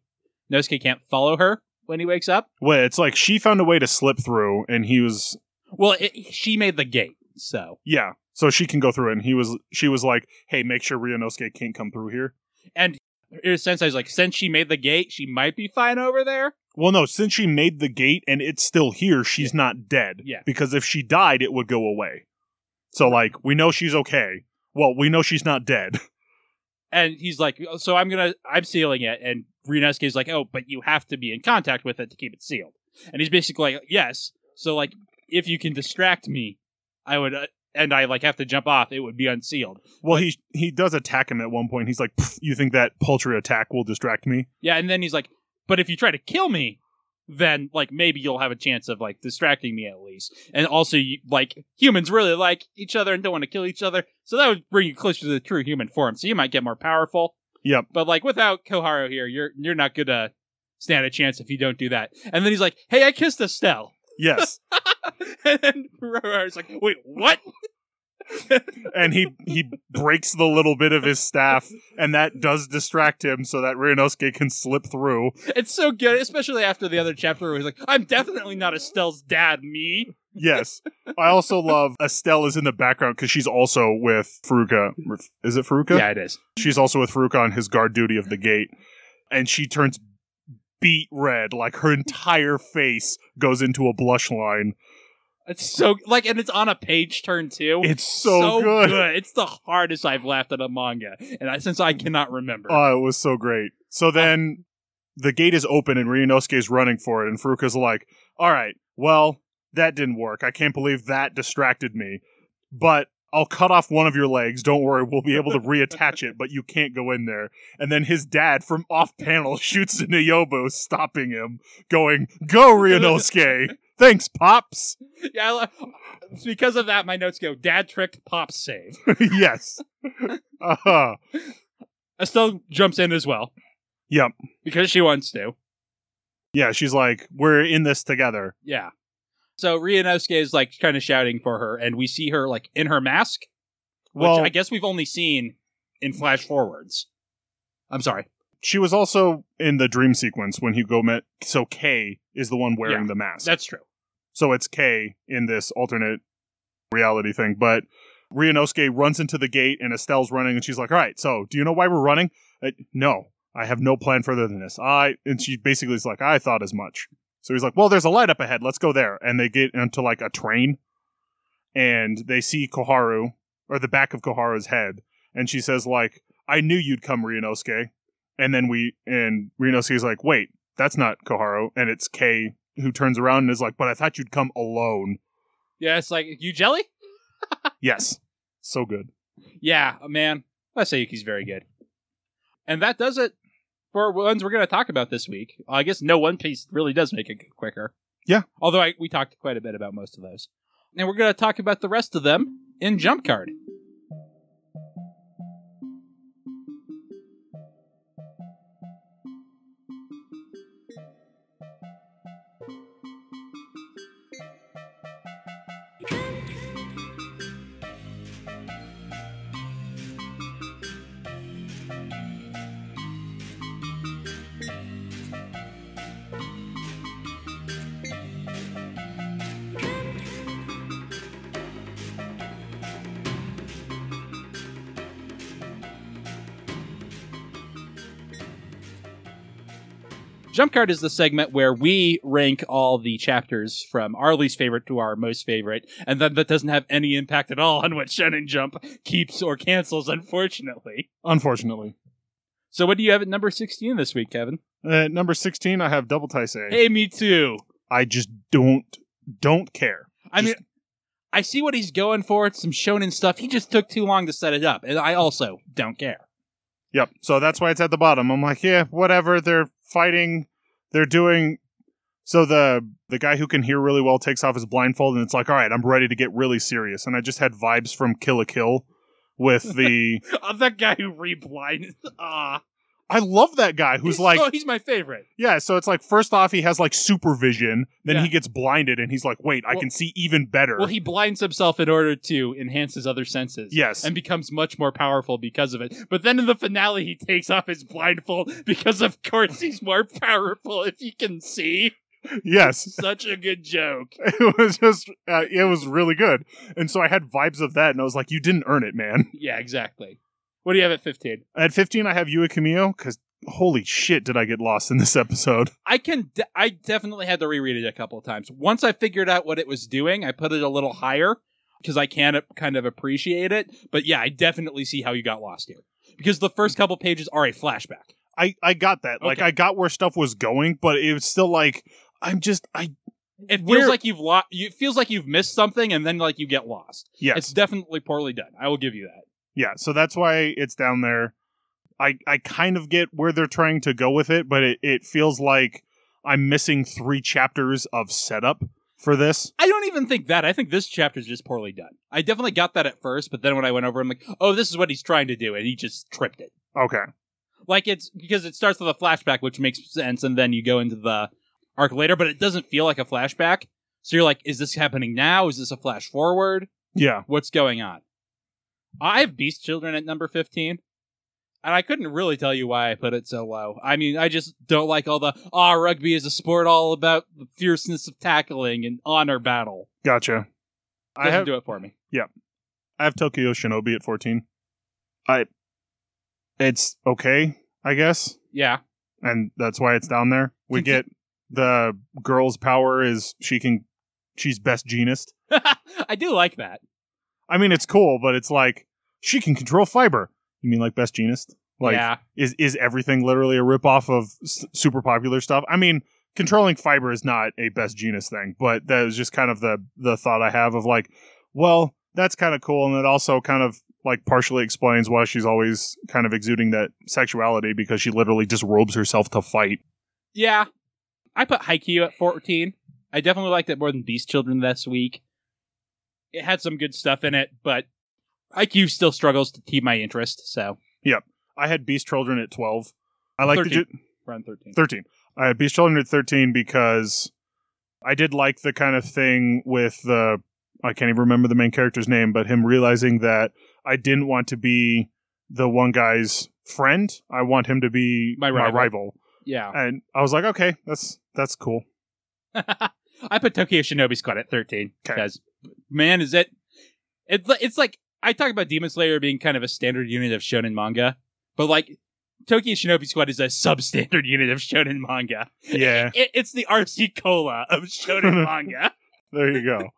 Nosuke can't follow her when he wakes up. Well, it's like she found a way to slip through, and he was Well, it, she made the gate, so yeah, so she can go through it. And he was she was like, "Hey, make sure Ryunosuke can't come through here." and her sensei's like, since she made the gate, she might be fine over there. Well, no, since she made the gate and it's still here, she's not dead. Yeah. Because if she died, it would go away. So, like, we know she's okay. Well, we know she's not dead. *laughs* And he's like, so I'm gonna, I'm sealing it. And Ryunosuke's like, oh, but you have to be in contact with it to keep it sealed. And he's basically like, yes. So like, if you can distract me, I would, uh, and I like have to jump off, it would be unsealed. Well, he he does attack him at one point. He's like, "You think that paltry attack will distract me?" Yeah. And then he's like, but if you try to kill me, then like maybe you'll have a chance of like distracting me at least. And also, you, like humans really like each other and don't want to kill each other, so that would bring you closer to the true human form. So you might get more powerful. Yep. But like without Koharu here, you're you're not gonna stand a chance if you don't do that. And then he's like, "Hey, I kissed Estelle," Yes, *laughs* and then Roro's like, "Wait, what?" And he he breaks the little bit of his staff, and that does distract him, so that Ryunosuke can slip through. It's so good, especially after the other chapter where he's like, "I'm definitely not Estelle's dad, me." Yes, I also love Estelle is in the background because she's also with Furuka. Is it Furuka? Yeah, it is. She's also with Furuka on his guard duty of the gate, and she turns beat red, like her entire face goes into a blush line. It's so like, and it's on a page turn too. It's so, good. It's the hardest I've laughed at a manga, and I, since I cannot remember. Oh, it was so great. So then the gate is open and Ryunosuke is running for it, and Furuka's like, "All right, well, that didn't work. I can't believe that distracted me, but." I'll cut off one of your legs. Don't worry, we'll be able to reattach it, but you can't go in there. And then his dad from off panel *laughs* shoots into Yobo, stopping him, going, Go, *laughs* Ryunosuke! Thanks, Pops! yeah, because of that, my notes go: Dad trick, Pops save. *laughs* yes. Uh-huh. Estelle jumps in as well. Yep. because she wants to. Yeah, she's like, We're in this together. Yeah. So Ryunosuke is like kind of shouting for her, and we see her like in her mask, which Well, I guess we've only seen in flash forwards. I'm sorry. she was also in the dream sequence when Hugo met. So Kay is the one wearing Yeah, the mask. That's true. So it's K in this alternate reality thing. But Ryunosuke runs into the gate and Estelle's running and she's like, All right, so do you know why we're running? Uh, no, I have no plan further than this. I and she basically is like, I thought as much. So he's like, Well, there's a light up ahead, let's go there. And they get into like a train and they see Koharu or the back of Koharu's head, and she says, like, I knew you'd come, Ryunosuke. And then we and Ryunosuke's like, wait, that's not Koharu, and it's Kay who turns around and is like, but I thought you'd come alone. Yeah, it's like you jelly. *laughs* Yes. So good. Yeah, man. Masayuki's very good. And that does it for ones we're going to talk about this week. I guess no One Piece really does make it quicker. Yeah. Although I, we talked quite a bit about most of those. And we're going to talk about the rest of them in Jump Card. Jump Card is the segment where we rank all the chapters from our least favorite to our most favorite, and then that doesn't have any impact at all on what Shonen Jump keeps or cancels, unfortunately. Unfortunately. So, what do you have at number 16 this week, Kevin? At number 16, I have Double Taisei. Hey, me too. I just don't, don't care. I Just- mean, I see what he's going for. It's some shonen stuff. He just took too long to set it up, and I also don't care. Yep. So that's why it's at the bottom. I'm like, yeah, whatever. They're fighting. They're doing. So the the guy who can hear really well takes off his blindfold, and it's like, all right, I'm ready to get really serious. And I just had vibes from Kill la Kill with the. *laughs* Oh, that guy who reblind. *laughs* Ah, I love that guy who's like, oh, he's my favorite. yeah. So it's like, first off, he has like supervision. Then Yeah. he gets blinded, and he's like, wait, I can see even better. Well, he blinds himself in order to enhance his other senses. yes. and becomes much more powerful because of it. But then in the finale, he takes off his blindfold because, of course, he's more powerful if he can see. yes. Such a good joke. *laughs* It was just, uh, it was really good. And so I had vibes of that, and I was like, you didn't earn it, man. Yeah, exactly. What do you have at 15? At 15, I have Yua Camille because holy shit, did I get lost in this *laughs* episode? I can. De- I definitely had to reread it a couple of times. Once I figured out what it was doing, I put it a little higher because I can kind of appreciate it. But yeah, I definitely see how you got lost here because the first couple pages are a flashback. I I got that. Like I got where stuff was going, but it was still like I'm just I It feels Where- like you've lost. You it feels like you've missed something, and then like you get lost. yes It's definitely poorly done. I will give you that. Yeah. So that's why it's down there. I I kind of get where they're trying to go with it, but it it feels like I'm missing three chapters of setup for this. I don't even think that. I think this chapter is just poorly done. I definitely got that at first, but then when I went over, I'm like, oh, this is what he's trying to do, and he just tripped it. Okay. Like it's because it starts with a flashback, which makes sense, and then you go into the arc later, but it doesn't feel like a flashback. So you're like, is this happening now? Is this a flash forward? Yeah. What's going on? I have Beast Children at number 15. And I couldn't really tell you why I put it so low. I mean, I just don't like all the, ah, rugby is a sport all about the fierceness of tackling and honor battle. Gotcha. I Doesn't have do it for me. Yeah. I have Tokyo Shinobi at 14. I it's okay, I guess. Yeah. and that's why it's down there. We get the girl's power is she can she's Best Jeanist. *laughs* I do like that. I mean, it's cool, but it's like she can control fiber. You mean like Best Jeanist? Like, yeah. is is everything literally a ripoff of s- super popular stuff? I mean, controlling fiber is not a Best Jeanist thing, but that was just kind of the the thought I have of like, well, that's kind of cool, and it also kind of like partially explains why she's always kind of exuding that sexuality because she literally just disrobes herself to fight. Yeah. I put Haikyuu at 14. I definitely liked it more than Beast Children this week. It had some good stuff in it, but Haikyuu still struggles to keep my interest, so yep, I had Beast Children at twelve. I like the 13. ju- around 13. 13. I had Beast Children at 13 because I did like the kind of thing with the I can't even remember the main character's name, but him realizing that I didn't want to be the one guy's friend. I want him to be My my rival. rival. Yeah. And I was like, okay, that's that's cool. *laughs* I put Tokyo Shinobi Squad at 13 Okay. because man is it it's it's like I talk about Demon Slayer being kind of a standard unit of shonen manga, but like Tokyo Shinobi Squad is a substandard unit of shonen manga. Yeah, *laughs* It, it's the RC Cola of shonen *laughs* manga. there you go.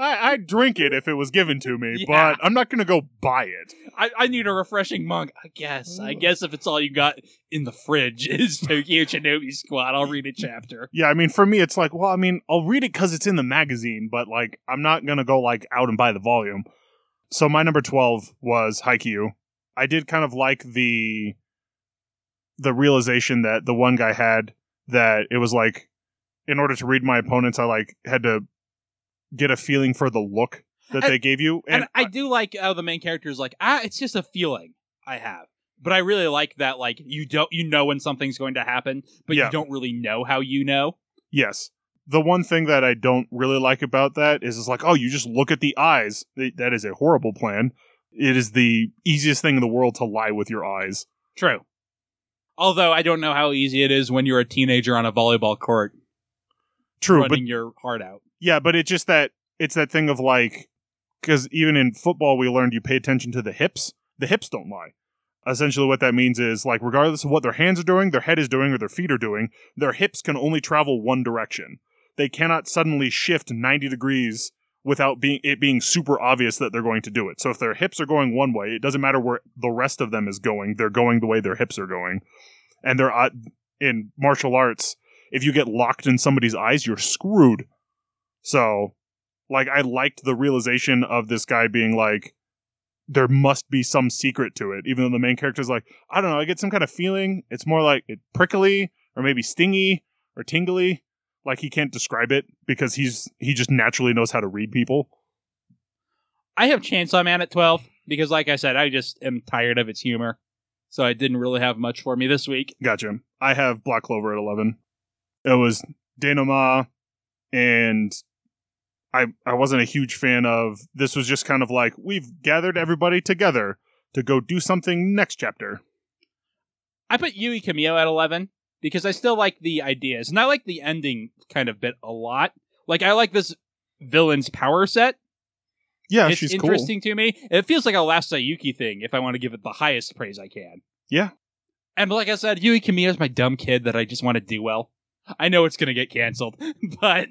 I, I'd drink it if it was given to me, Yeah. but I'm not going to go buy it. I, I need a refreshing manga. I guess. I guess if it's all you got in the fridge *laughs* is Tokyo Shinobi Squad, I'll read a chapter. Yeah, I mean, for me, it's like, well, I mean, I'll read it because it's in the magazine, but like, I'm not gonna go like out and buy the volume. So my number twelve was Haikyuu. I did kind of like the the realization that the one guy had that it was like, in order to read my opponents, I like had to get a feeling for the look that And- they gave you, And, I do like how the main character is like, ah, it's just a feeling I have. But I really like that, like, you don't, you know when something's going to happen, but Yeah. you don't really know how you know. Yes. The one thing that I don't really like about that is it's like, oh, you just look at the eyes. That is a horrible plan. It is the easiest thing in the world to lie with your eyes. True. Although I don't know how easy it is when you're a teenager on a volleyball court True, but your heart out. Yeah, but it's just that it's that thing of like because even in football we learned you pay attention to the hips. The hips don't lie. Essentially, what that means is like regardless of what their hands are doing, their head is doing, or their feet are doing, their hips can only travel one direction. They cannot suddenly shift ninety degrees without being it being super obvious that they're going to do it. So if their hips are going one way, it doesn't matter where the rest of them is going. They're going the way their hips are going, and they're uh, in martial arts. If you get locked in somebody's eyes, you're screwed. So, like, I liked the realization of this guy being like, there must be some secret to it, even though the main character's like, I don't know, I get some kind of feeling. It's more like it prickly or maybe stingy or tingly. Like he can't describe it because he's he just naturally knows how to read people. I have Chainsaw Man at 12 because, like I said, I just am tired of its humor. So I didn't really have much for me this week. Gotcha. I have Black Clover at eleven. It was Denoma, and I I wasn't a huge fan of. This was just kind of like we've gathered everybody together to go do something next chapter. I put Yui Camille at 11 because I still like the ideas. And I like the ending kind of bit a lot. Like, I like this villain's power set. Yeah, it's she's interesting to me. It feels like a Last Sayuki thing if I want to give it the highest praise I can. Yeah. And like I said, Yui Camille is my dumb kid that I just want to do well. I know it's going to get canceled, *laughs* but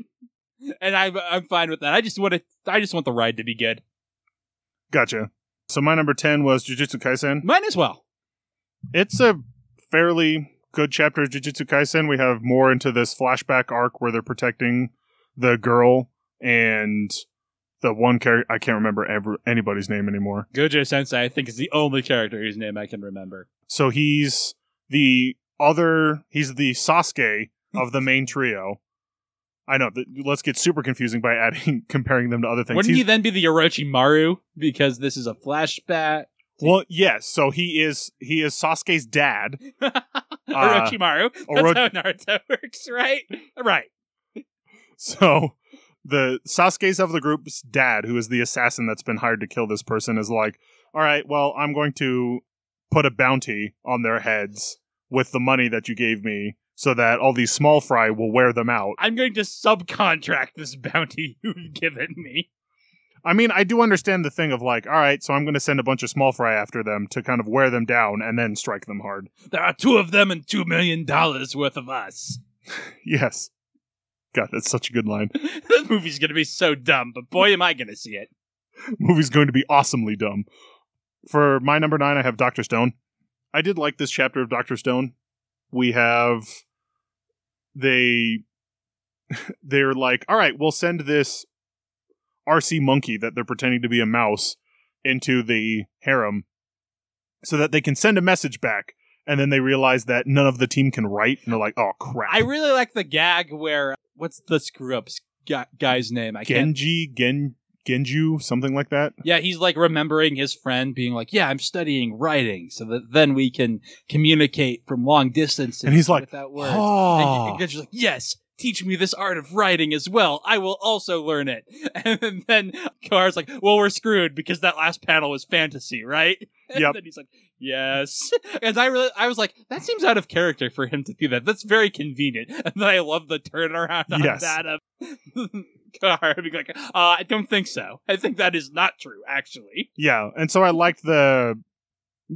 and I'm I'm fine with that. I just want to I just want the ride to be good. Gotcha. So my number ten was Jujutsu Kaisen. Mine as well. It's a fairly good chapter of Jujutsu Kaisen. We have more into this flashback arc where they're protecting the girl and the one character. I can't remember ever anybody's name anymore. Gojo Sensei, I think, is the only character whose name I can remember. So he's the other. He's the Sasuke of the *laughs* main trio. I know. th- Let's get super confusing by adding *laughs* comparing them to other things. Wouldn't he then be the Orochimaru because this is a flashback? well, yes. So he is. He is Sasuke's dad. *laughs* Orochimaru. Uh, that's Oro- how Naruto *laughs* works, right? Right. So the Sasuke's of the group's dad, who is the assassin that's been hired to kill this person, is like, all right, well, I'm going to put a bounty on their heads with the money that you gave me so that all these small fry will wear them out. I'm going to subcontract this bounty *laughs* you've given me. I mean, I do understand the thing of like, all right, so I'm going to send a bunch of small fry after them to kind of wear them down and then strike them hard. There are two of them and two million dollars worth of us. *laughs* Yes. God, that's such a good line. *laughs* that movie's gonna be so dumb, but boy, am I gonna see it. Movie's going to be awesomely dumb. For my number nine, I have Doctor Stone. I did like this chapter of Doctor Stone. We have they *laughs* they're like, all right, we'll send this RC monkey that they're pretending to be a mouse into the harem so that they can send a message back. And then they realize that none of the team can write, and they're like, "Oh crap!" I really like the gag where what's the screw up guy's name? I can't. Genji, Gen, Genju, something like that. Yeah, he's like remembering his friend being like, "Yeah, I'm studying writing so that then we can communicate from long distance." And he's like, "That word." "Oh." And ah. Genji's like, "Yes, teach me this art of writing as well. I will also learn it." *laughs* And then Car's like, "Well, we're screwed because that last panel was fantasy, right?" *laughs* And Yep. then he's like, "Yes." *laughs* And I really, I was like, "That seems out of character for him to do that. That's very convenient." And then I love the turnaround on Yes. that of Car being like, uh, "I don't think so. I think that is not true, actually." Yeah, and so I liked the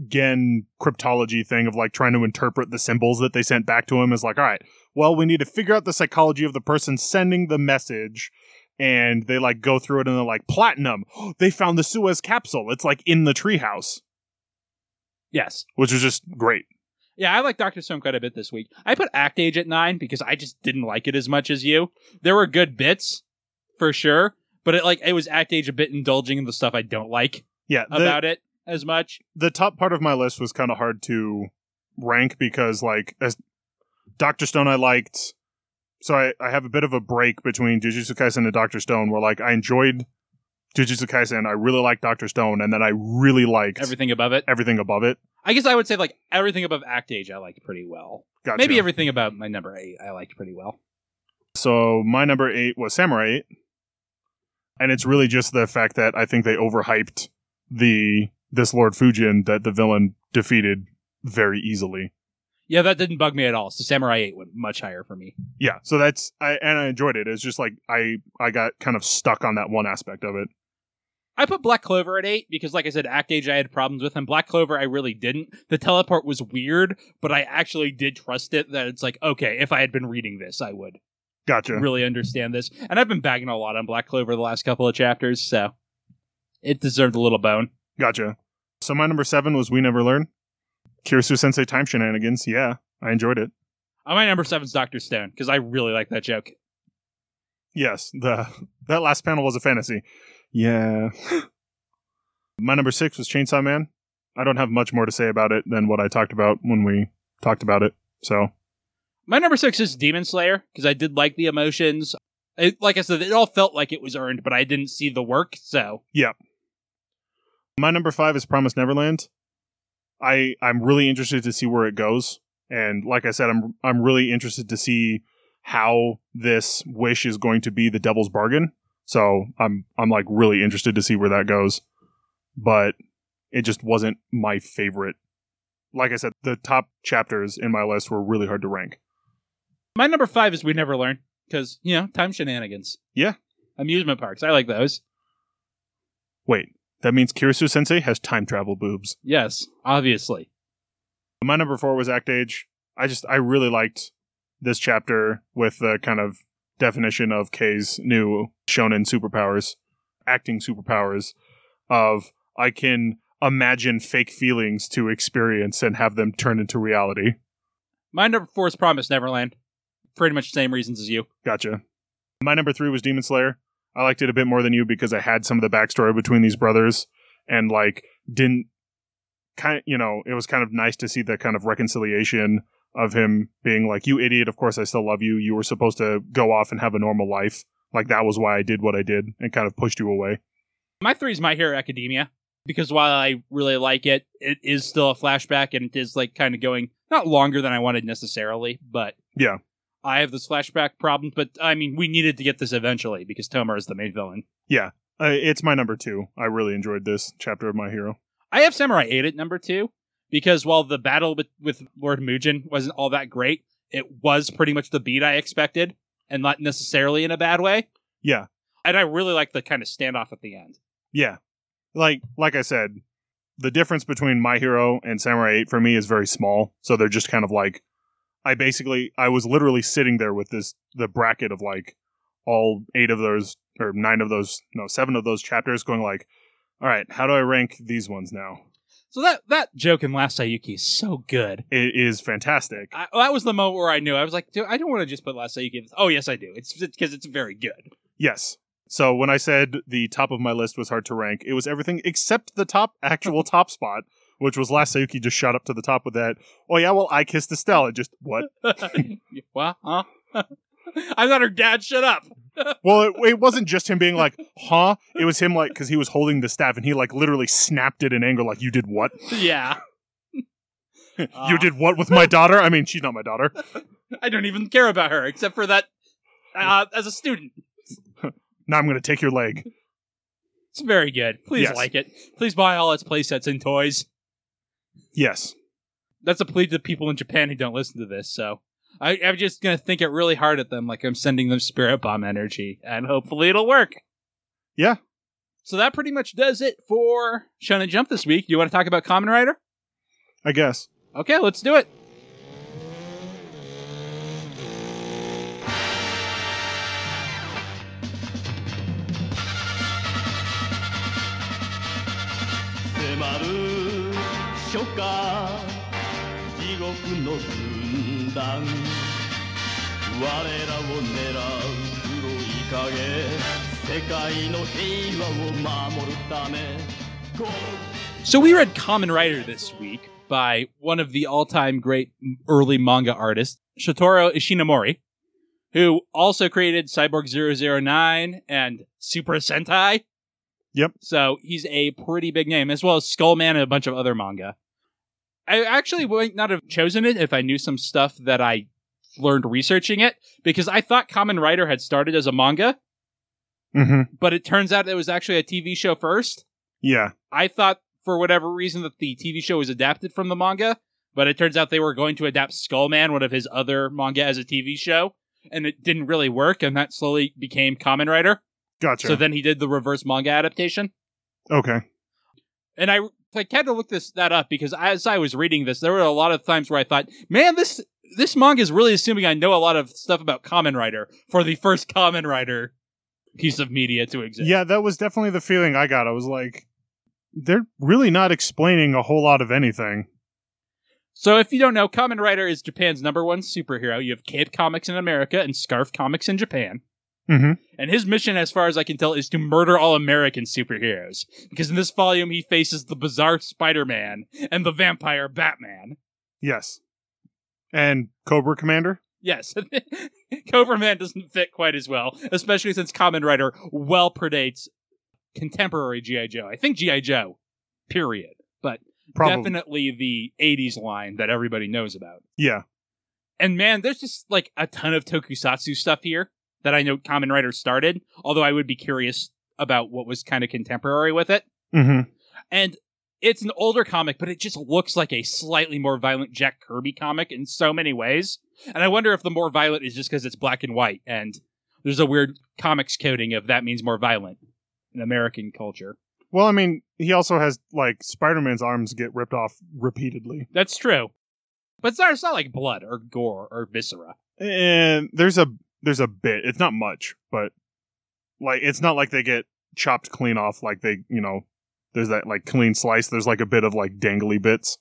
Gen cryptology thing of like trying to interpret the symbols that they sent back to him is like, all right, well, we need to figure out the psychology of the person sending the message. And they like go through it and they're like, platinum. *gasps* they found the Suez capsule. It's like in the treehouse, Yes. which was just great. Yeah, I like Doctor Stone quite a bit this week. I put Act Age at nine because I just didn't like it as much as you. There were good bits, for sure, but it like it was Act Age a bit indulging in the stuff I don't like Yeah, the, about it as much. the top part of my list was kind of hard to rank because like as Doctor Stone I liked so I, I have a bit of a break between Jujutsu Kaisen and Doctor Stone where like I enjoyed Jujutsu Kaisen, I really liked Doctor Stone, and then I really liked Everything above it. everything above it. I guess I would say like everything above Act Age I liked pretty well. Gotcha. Maybe everything about my number eight I liked pretty well. So my number eight was Samurai 8. And it's really just the fact that I think they overhyped the this Lord Fujin that the villain defeated very easily. Yeah, that didn't bug me at all. So Samurai Eight went much higher for me. yeah so that's i and i enjoyed it it's just like i i got kind of stuck on that one aspect of it I put Black Clover at eight because, like I said, Act Age I had problems with, and Black Clover I really didn't. The teleport was weird, but I actually did trust it. That it's like, okay, if I had been reading this, I would gotcha really understand this. And I've been bagging a lot on Black Clover the last couple of chapters, so it deserved a little bone. gotcha so my number seven was we never learn. Kirisu sensei time shenanigans. Yeah i enjoyed it. Uh, my number seven's Doctor Stone because I really like that joke. yes the that last panel was a fantasy. Yeah. *laughs* My number six was chainsaw man. I don't have much more to say about it than what i talked about when we talked about it so. My number six is Demon Slayer because I did like the emotions. It, like I said, it all felt like it was earned, but I didn't see the work, so My number five is Promise Neverland. I I'm really interested to see where it goes, and like I said, I'm I'm really interested to see how this wish is going to be the devil's bargain. So I'm I'm like really interested to see where that goes, but it just wasn't my favorite. Like I said, the top chapters in my list were really hard to rank. my number five is We Never Learn because you know time shenanigans. Yeah. amusement parks. I like those. Wait, that means Kirisu Sensei has time travel boobs. Yes, obviously. My number four was Act Age. I just I really liked this chapter with the kind of definition of Kei's new shonen superpowers, acting superpowers of I can imagine fake feelings to experience and have them turn into reality. My number four is Promise Neverland. Pretty much the same reasons as you. Gotcha. My number three was Demon Slayer. I liked it a bit more than you because I had some of the backstory between these brothers and like didn't kind you know, it was kind of nice to see the kind of reconciliation of him being like, You idiot, of course I still love you. You were supposed to go off and have a normal life. Like that was why I did what I did and kind of pushed you away. My three is My Hero Academia because while I really like it, it is still a flashback and it is like kind of going not longer than I wanted necessarily, but Yeah. I have this flashback problem. But I mean, we needed to get this eventually because Tomura is the main villain. Uh, it's my number two. I really enjoyed this chapter of My Hero. I have Samurai 8 at number two because while the battle with, with Lord Mujin wasn't all that great, it was pretty much the beat I expected and not necessarily in a bad way. Yeah. And I really like the kind of standoff at the end. Yeah. Like like I said, the difference between My Hero and Samurai 8 for me is very small. So they're just kind of like I basically I was literally sitting there with this the bracket of like all eight of those or nine of those no seven of those chapters going like, all right, how do I rank these ones now? So that that joke in Last Sayuki is so good. It is fantastic. I, that was the moment where I knew I was like, dude, I don't want to just put Last Sayuki. Oh yes, I do. It's because it's very good. Yes. So when I said the top of my list was hard to rank, it was everything except the top actual *laughs* top spot, which was last Sayuki just shot up to the top with that. Oh yeah, well I kissed Estelle. It just what? *laughs* what? Huh? *laughs* I thought her dad shut up. *laughs* well, it, it, wasn't just him being like, "Huh." It was him like because he was holding the staff and he like literally snapped it in anger, like, "You did what?" Yeah. you uh. did what with my daughter? I mean, she's not my daughter. I don't even care about her except for that uh, as a student. now I'm going to take your leg. It's very good. Please yes. like it. Please buy all its playsets and toys. Yes. That's a plea to people in Japan who don't listen to this, so I, am just gonna think it really hard at them, like I'm sending them spirit bomb energy, and hopefully it'll work. Yeah. So that pretty much does it for Shonen Jump this week. You want to talk about Kamen Rider? I guess. Okay, let's do it. So we read Kamen Rider this week by one of the all-time great early manga artists, Shotaro Ishinomori, who also created Cyborg 009 and Super Sentai. Yep. So he's a pretty big name, as well as Skullman and a bunch of other manga. I actually would not have chosen it if I knew some stuff that I learned researching it, because I thought Kamen Rider had started as a manga, mm-hmm. but it turns out it was actually a TV show first. Yeah. I thought for whatever reason that the TV show was adapted from the manga, but it turns out they were going to adapt Skullman, one of his other manga, as a TV show, and it didn't really work, and that slowly became Kamen Rider. Gotcha. So then he did the reverse manga adaptation. Okay. And I like had to look this that up because as I was reading this, there were a lot of times where I thought, man, this this manga is really assuming I know a lot of stuff about Kamen Rider for the first Kamen Rider piece of media to exist. Yeah, that was definitely the feeling I got. I was like, they're really not explaining a whole lot of anything. So, if you don't know, Kamen Rider is Japan's number one superhero. You have Kid Comics in America and Scarf Comics in Japan. Mm-hmm. And his mission, as far as I can tell, is to murder all American superheroes. Because in this volume, he faces the bizarre Spider Man and the vampire Batman. Yes. And Cobra Commander? Yes. *laughs* Cobra Man doesn't fit quite as well, especially since Kamen Rider well predates contemporary G.I. Joe. I think G.I. Joe, period. But Probably. definitely the 80s line that everybody knows about. Yeah. And man, there's just like a ton of tokusatsu stuff here that I know Kamen Rider started, although I would be curious about what was kind of contemporary with it. Mm-hmm. And it's an older comic, but it just looks like a slightly more violent Jack Kirby comic in so many ways. And I wonder if the more violent is just because it's black and white, and there's a weird comics coding of that means more violent in American culture. Well, I mean, he also has like Spider-Man's arms get ripped off repeatedly. That's true, but it's not, it's not like blood or gore or viscera. And there's a there's a bit. It's not much, but like it's not like they get chopped clean off. Like they, you know, there's that like clean slice. There's like a bit of like dangly bits.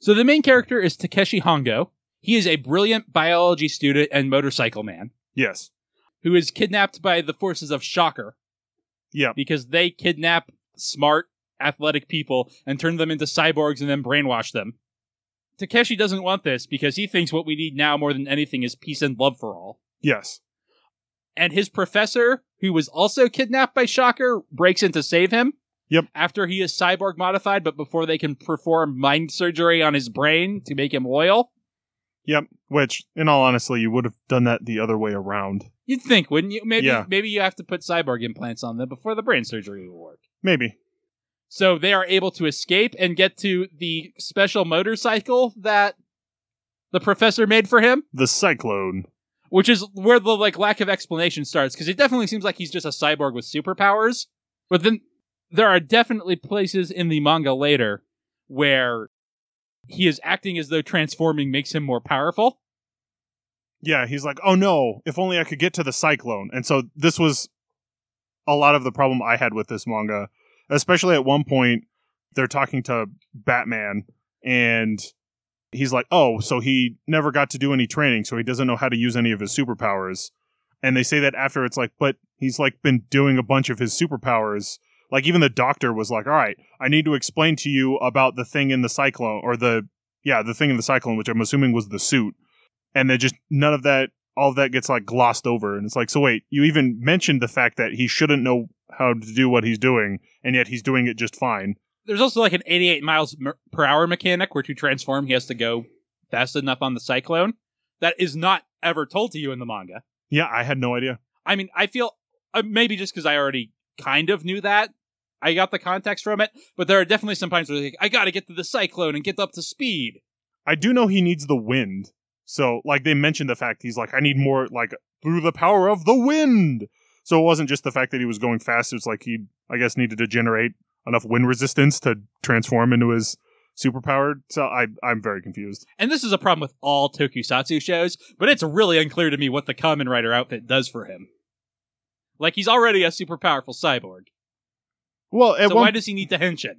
So the main character is Takeshi Hongo. He is a brilliant biology student and motorcycle man. Yes. Who is kidnapped by the forces of Shocker. Yeah. Because they kidnap smart, athletic people and turn them into cyborgs and then brainwash them. Takeshi doesn't want this because he thinks what we need now more than anything is peace and love for all. Yes. And his professor, who was also kidnapped by Shocker, breaks in to save him. Yep. After he is cyborg modified, but before they can perform mind surgery on his brain to make him loyal. Yep. Which, in all honesty, you would have done that the other way around. You'd think, wouldn't you? Maybe yeah. maybe you have to put cyborg implants on them before the brain surgery will work. Maybe. So they are able to escape and get to the special motorcycle that the professor made for him. The Cyclone which is where the like lack of explanation starts because it definitely seems like he's just a cyborg with superpowers. But then there are definitely places in the manga later where he is acting as though transforming makes him more powerful. Yeah, he's like, oh no, if only I could get to the cyclone. And so this was a lot of the problem I had with this manga, especially at one point they're talking to Batman and he's like, "Oh, so he never got to do any training, so he doesn't know how to use any of his superpowers." And they say that after it's like, "But he's like been doing a bunch of his superpowers." Like even the doctor was like, "All right, I need to explain to you about the thing in the cyclone or the yeah, the thing in the cyclone, which I'm assuming was the suit." And then just none of that all of that gets like glossed over and it's like, "So wait, you even mentioned the fact that he shouldn't know how to do what he's doing and yet he's doing it just fine." There's also like an 88 miles per hour mechanic where to transform he has to go fast enough on the cyclone. That is not ever told to you in the manga. Yeah, I had no idea. I mean, I feel uh, maybe just because I already kind of knew that, I got the context from it. But there are definitely some times where like, I got to get to the cyclone and get up to speed. I do know he needs the wind. So, like, they mentioned the fact he's like, I need more, like, through the power of the wind. So it wasn't just the fact that he was going fast. It's like he, I guess, needed to generate enough wind resistance to transform into his superpowered. So I, I'm very confused. And this is a problem with all tokusatsu shows, but it's really unclear to me what the Kamen Rider outfit does for him. Like he's already a super powerful cyborg. Well, at so one why does he need the henshin?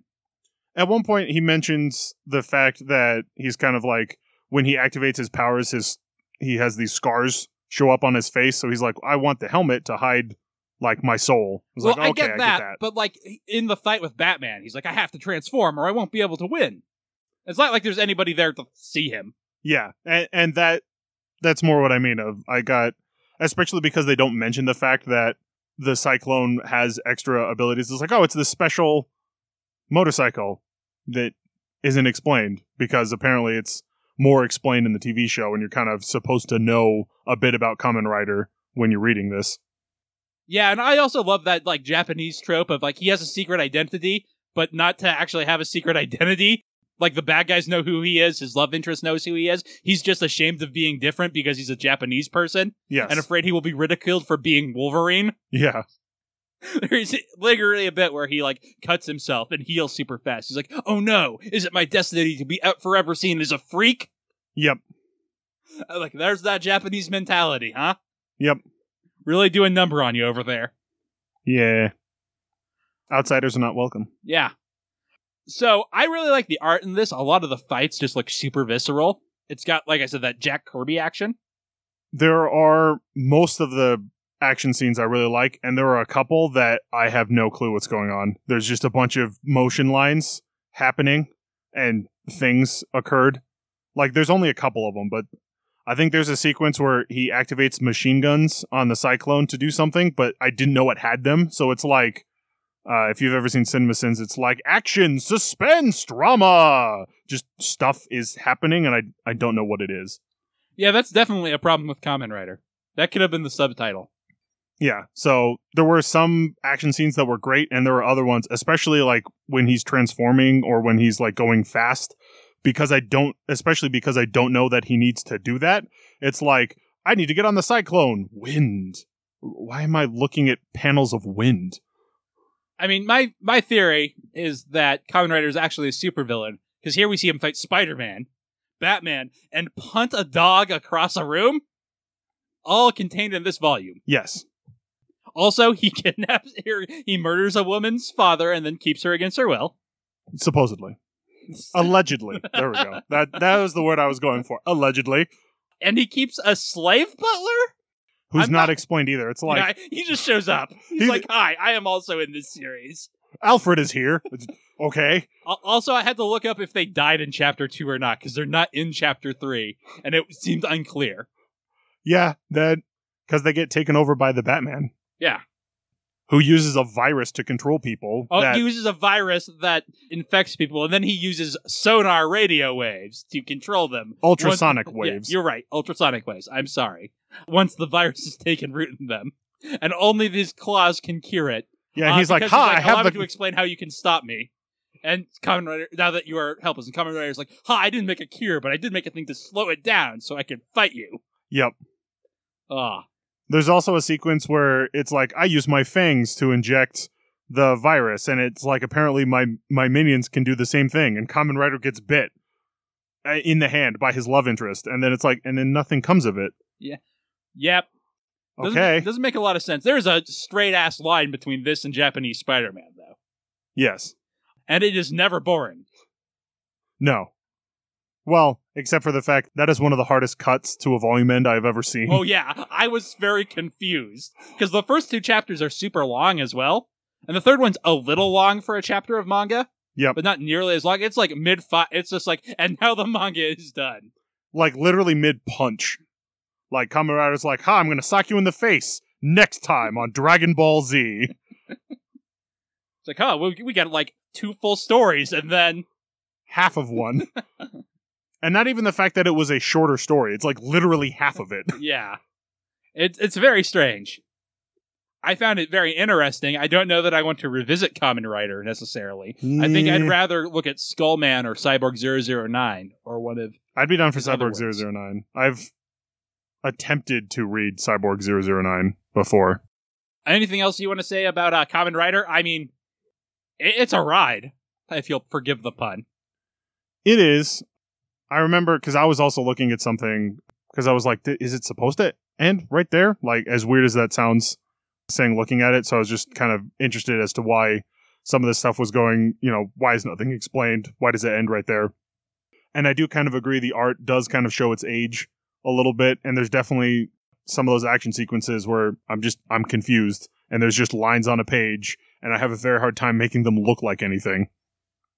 at one point he mentions the fact that he's kind of like when he activates his powers, his he has these scars show up on his face. So he's like, I want the helmet to hide like my soul. I was well, like, I, okay, get I that, get that. but like in the fight with Batman, he's like, I have to transform or I won't be able to win. It's not like there's anybody there to see him. Yeah, and, and that that's more what I mean. Of I got, especially because they don't mention the fact that the cyclone has extra abilities. It's like, oh, it's this special motorcycle that isn't explained because apparently it's more explained in the TV show, and you're kind of supposed to know a bit about Kamen Rider when you're reading this. Yeah, and I also love that like Japanese trope of like he has a secret identity, but not to actually have a secret *laughs* identity. Like the bad guys know who he is, his love interest knows who he is. He's just ashamed of being different because he's a Japanese person Yes, and afraid he will be ridiculed for being Wolverine. *laughs* yeah, There's literally a bit where he like cuts himself and heals super fast. He's like, "Oh no, is it my destiny to be out forever seen as a freak?" yep, *laughs* Like, there's that Japanese mentality, huh? yep, Really do a number on you over there. yeah. Outsiders are not welcome. Yeah. So I really like the art in this. A lot of the fights just look super visceral. It's got, like I said, that Jack Kirby action. there are most of the action scenes I really like, and there are a couple that I have no clue what's going on. There's just a bunch of motion lines happening, and things occurred. Like, there's only a couple of them, but I think there's a sequence where he activates machine guns on the Cyclone to do something, but I didn't know it had them. So it's like, uh, if you've ever seen Cinema Sins, it's like action, suspense, drama. Just stuff is happening, and I I don't know what it is. Yeah, that's definitely a problem with Kamen Rider. That could have been the subtitle. Yeah. So there were some action scenes that were great, and there were other ones, especially like when he's transforming or when he's like going fast. Because I don't, especially because I don't know that he needs to do that. It's like I need to get on the cyclone. Wind. Why am I looking at panels of wind? I mean, my my theory is that Kamen Rider is actually a supervillain because here we see him fight Spider Man, Batman, and punt a dog across a room, all contained in this volume. Yes. Also, he *laughs* kidnaps, he murders a woman's father and then keeps her against her will. Supposedly. Allegedly. There we go. That that was the word I was going for. Allegedly. and he keeps a slave butler. Who's I'm not, not- explained either. It's like I- he just shows up. He's He- like, "Hi, I am also in this series." Alfred is here. It's- okay. Al- Also, I had to look up if they died in chapter two or not because they're not in chapter three, and it seemed unclear. Yeah, that because they get taken over by the Batman. Yeah. Who uses a virus to control people. Oh, that, he uses a virus that infects people, and then he uses sonar radio waves to control them. ultrasonic Once- yeah, waves. you're right, ultrasonic waves. I'm sorry. Once the virus has taken root in them, and only these claws can cure it. yeah, Uh, he's like, because "Ha, I have the to explain how you can stop me." And Kamen Rider, now that you are helpless, and Kamen Rider's like, "Ha, I didn't make a cure, but I did make a thing to slow it down so I could fight you." Yep. Ah, There's also a sequence where it's like I use my fangs to inject the virus, and it's like apparently my my minions can do the same thing, and Kamen Rider gets bit. uh, in the hand by his love interest, and then it's like, and then nothing comes of it. Yeah. Yep. Doesn't, Okay. Doesn't make a lot of sense. There's a straight ass line between this and Japanese Spider Man, though. Yes. And it is never boring. No. Well, except for the fact that is one of the hardest cuts to a volume end I've ever seen. Oh, yeah. I was very confused. Because the first two chapters are super long as well. And the third one's a little long for a chapter of manga. Yeah, But not nearly as long. It's like mid five. It's just like, and now the manga is done. Like literally mid punch. Like Kamen Rider's like, ha, I'm gonna sock you in the face next time on Dragon Ball Z. It's like, huh, we, we got like two full stories, and then Half of one. *laughs* and not even the fact that it was a shorter story. It's like literally half of it. *laughs* yeah, it's it's very strange. I found it very interesting. I don't know that I want to revisit Kamen Rider necessarily. I think I'd rather look at Skullman or Cyborg 009 or one of. I'd be down for Cyborg works. 009. I've attempted to read Cyborg 009 before. Anything else you want to say about uh, Kamen Rider? I mean, it, it's a ride. If you'll forgive the pun. It is. I remember because I was also looking at something because I was like, is it supposed to end right there? Like, as weird as that sounds, saying looking at it. So I was just kind of interested as to why some of this stuff was going, you know, why is nothing explained? Why does it end right there? And I do kind of agree the art does kind of show its age a little bit. And there's definitely some of those action sequences where I'm just, I'm confused and there's just lines on a page and I have a very hard time making them look like anything.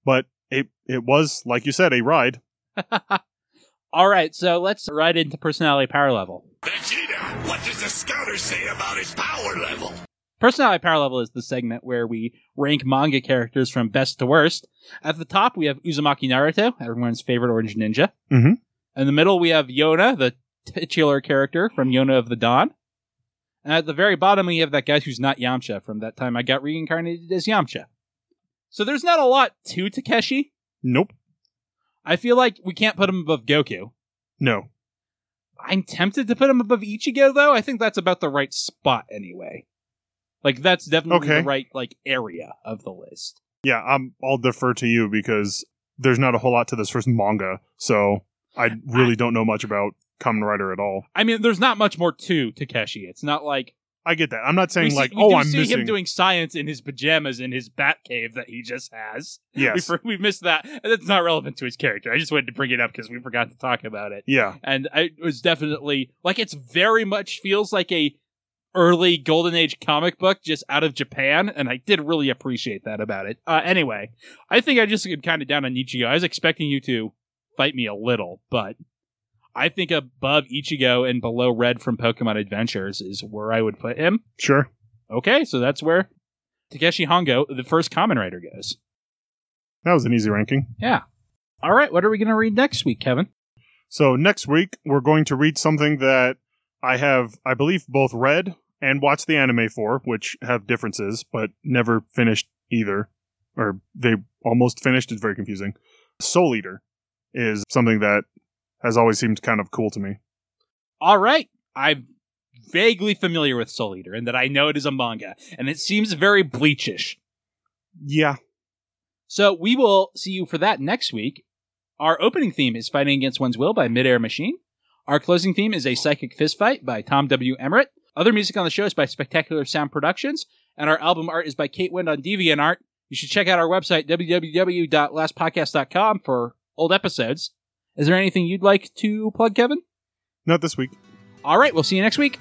But it, it was, like you said, a ride. *laughs* All right, so let's right into personality power level. Vegeta, what does the scouter say about his power level? Personality power level is the segment where we rank manga characters from best to worst. At the top, we have Uzumaki Naruto, everyone's favorite orange ninja. Mhm. In the middle, we have Yona, the titular character from Yona of the Dawn. And at the very bottom, we have that guy who's not Yamcha from that time I got reincarnated as Yamcha. So there's not a lot to Takeshi. Nope. I feel like we can't put him above Goku. No. I'm tempted to put him above Ichigo though. I think that's about the right spot anyway. Like that's definitely Okay. the right like area of the list. Yeah, I'm, I'll defer to you because there's not a whole lot to this first manga, so I really don't know much about Kamen Rider at all. I mean, there's not much more to Takeshi. It's not like I get that. I'm not saying like, oh, do I'm see missing. him doing science in his pajamas in his bat cave that he just has. *laughs* yes. We, we missed that. And That's not relevant to his character. I just wanted to bring it up because we forgot to talk about it. yeah. and I- it was definitely like it's very much feels like a early golden age comic book just out of Japan, and I did really appreciate that about it. Uh, anyway, I think I just got kind of down on Ichigo. I was expecting you to fight me a little, but I think above Ichigo and below Red from Pokemon Adventures is where I would put him. Sure. Okay, so that's where Takeshi Hongo, the first Kamen Rider, goes. That was an easy ranking. Yeah. All right, what are we going to read next week, Kevin? So next week we're going to read something that I have, I believe, both read and watched the anime for, which have differences, but never finished either, or they almost finished. It's very confusing. Soul Eater is something that has always seemed kind of cool to me. All right. I'm vaguely familiar with Soul Eater and that I know it is a manga, and it seems very bleachish. Yeah, So we will see you for that next week. Our opening theme is Fighting Against One's Will by Midair Machine. Our closing theme is A Psychic Fistfight by Tom W. Emmerich. Other music on the show is by Spectacular Sound Productions, and our album art is by Kate Wind on DeviantArt. You should check out our website, www.lastpodcast.com, for old episodes. Is there anything you'd like to plug, Kevin? not this week. All right, we'll see you next week.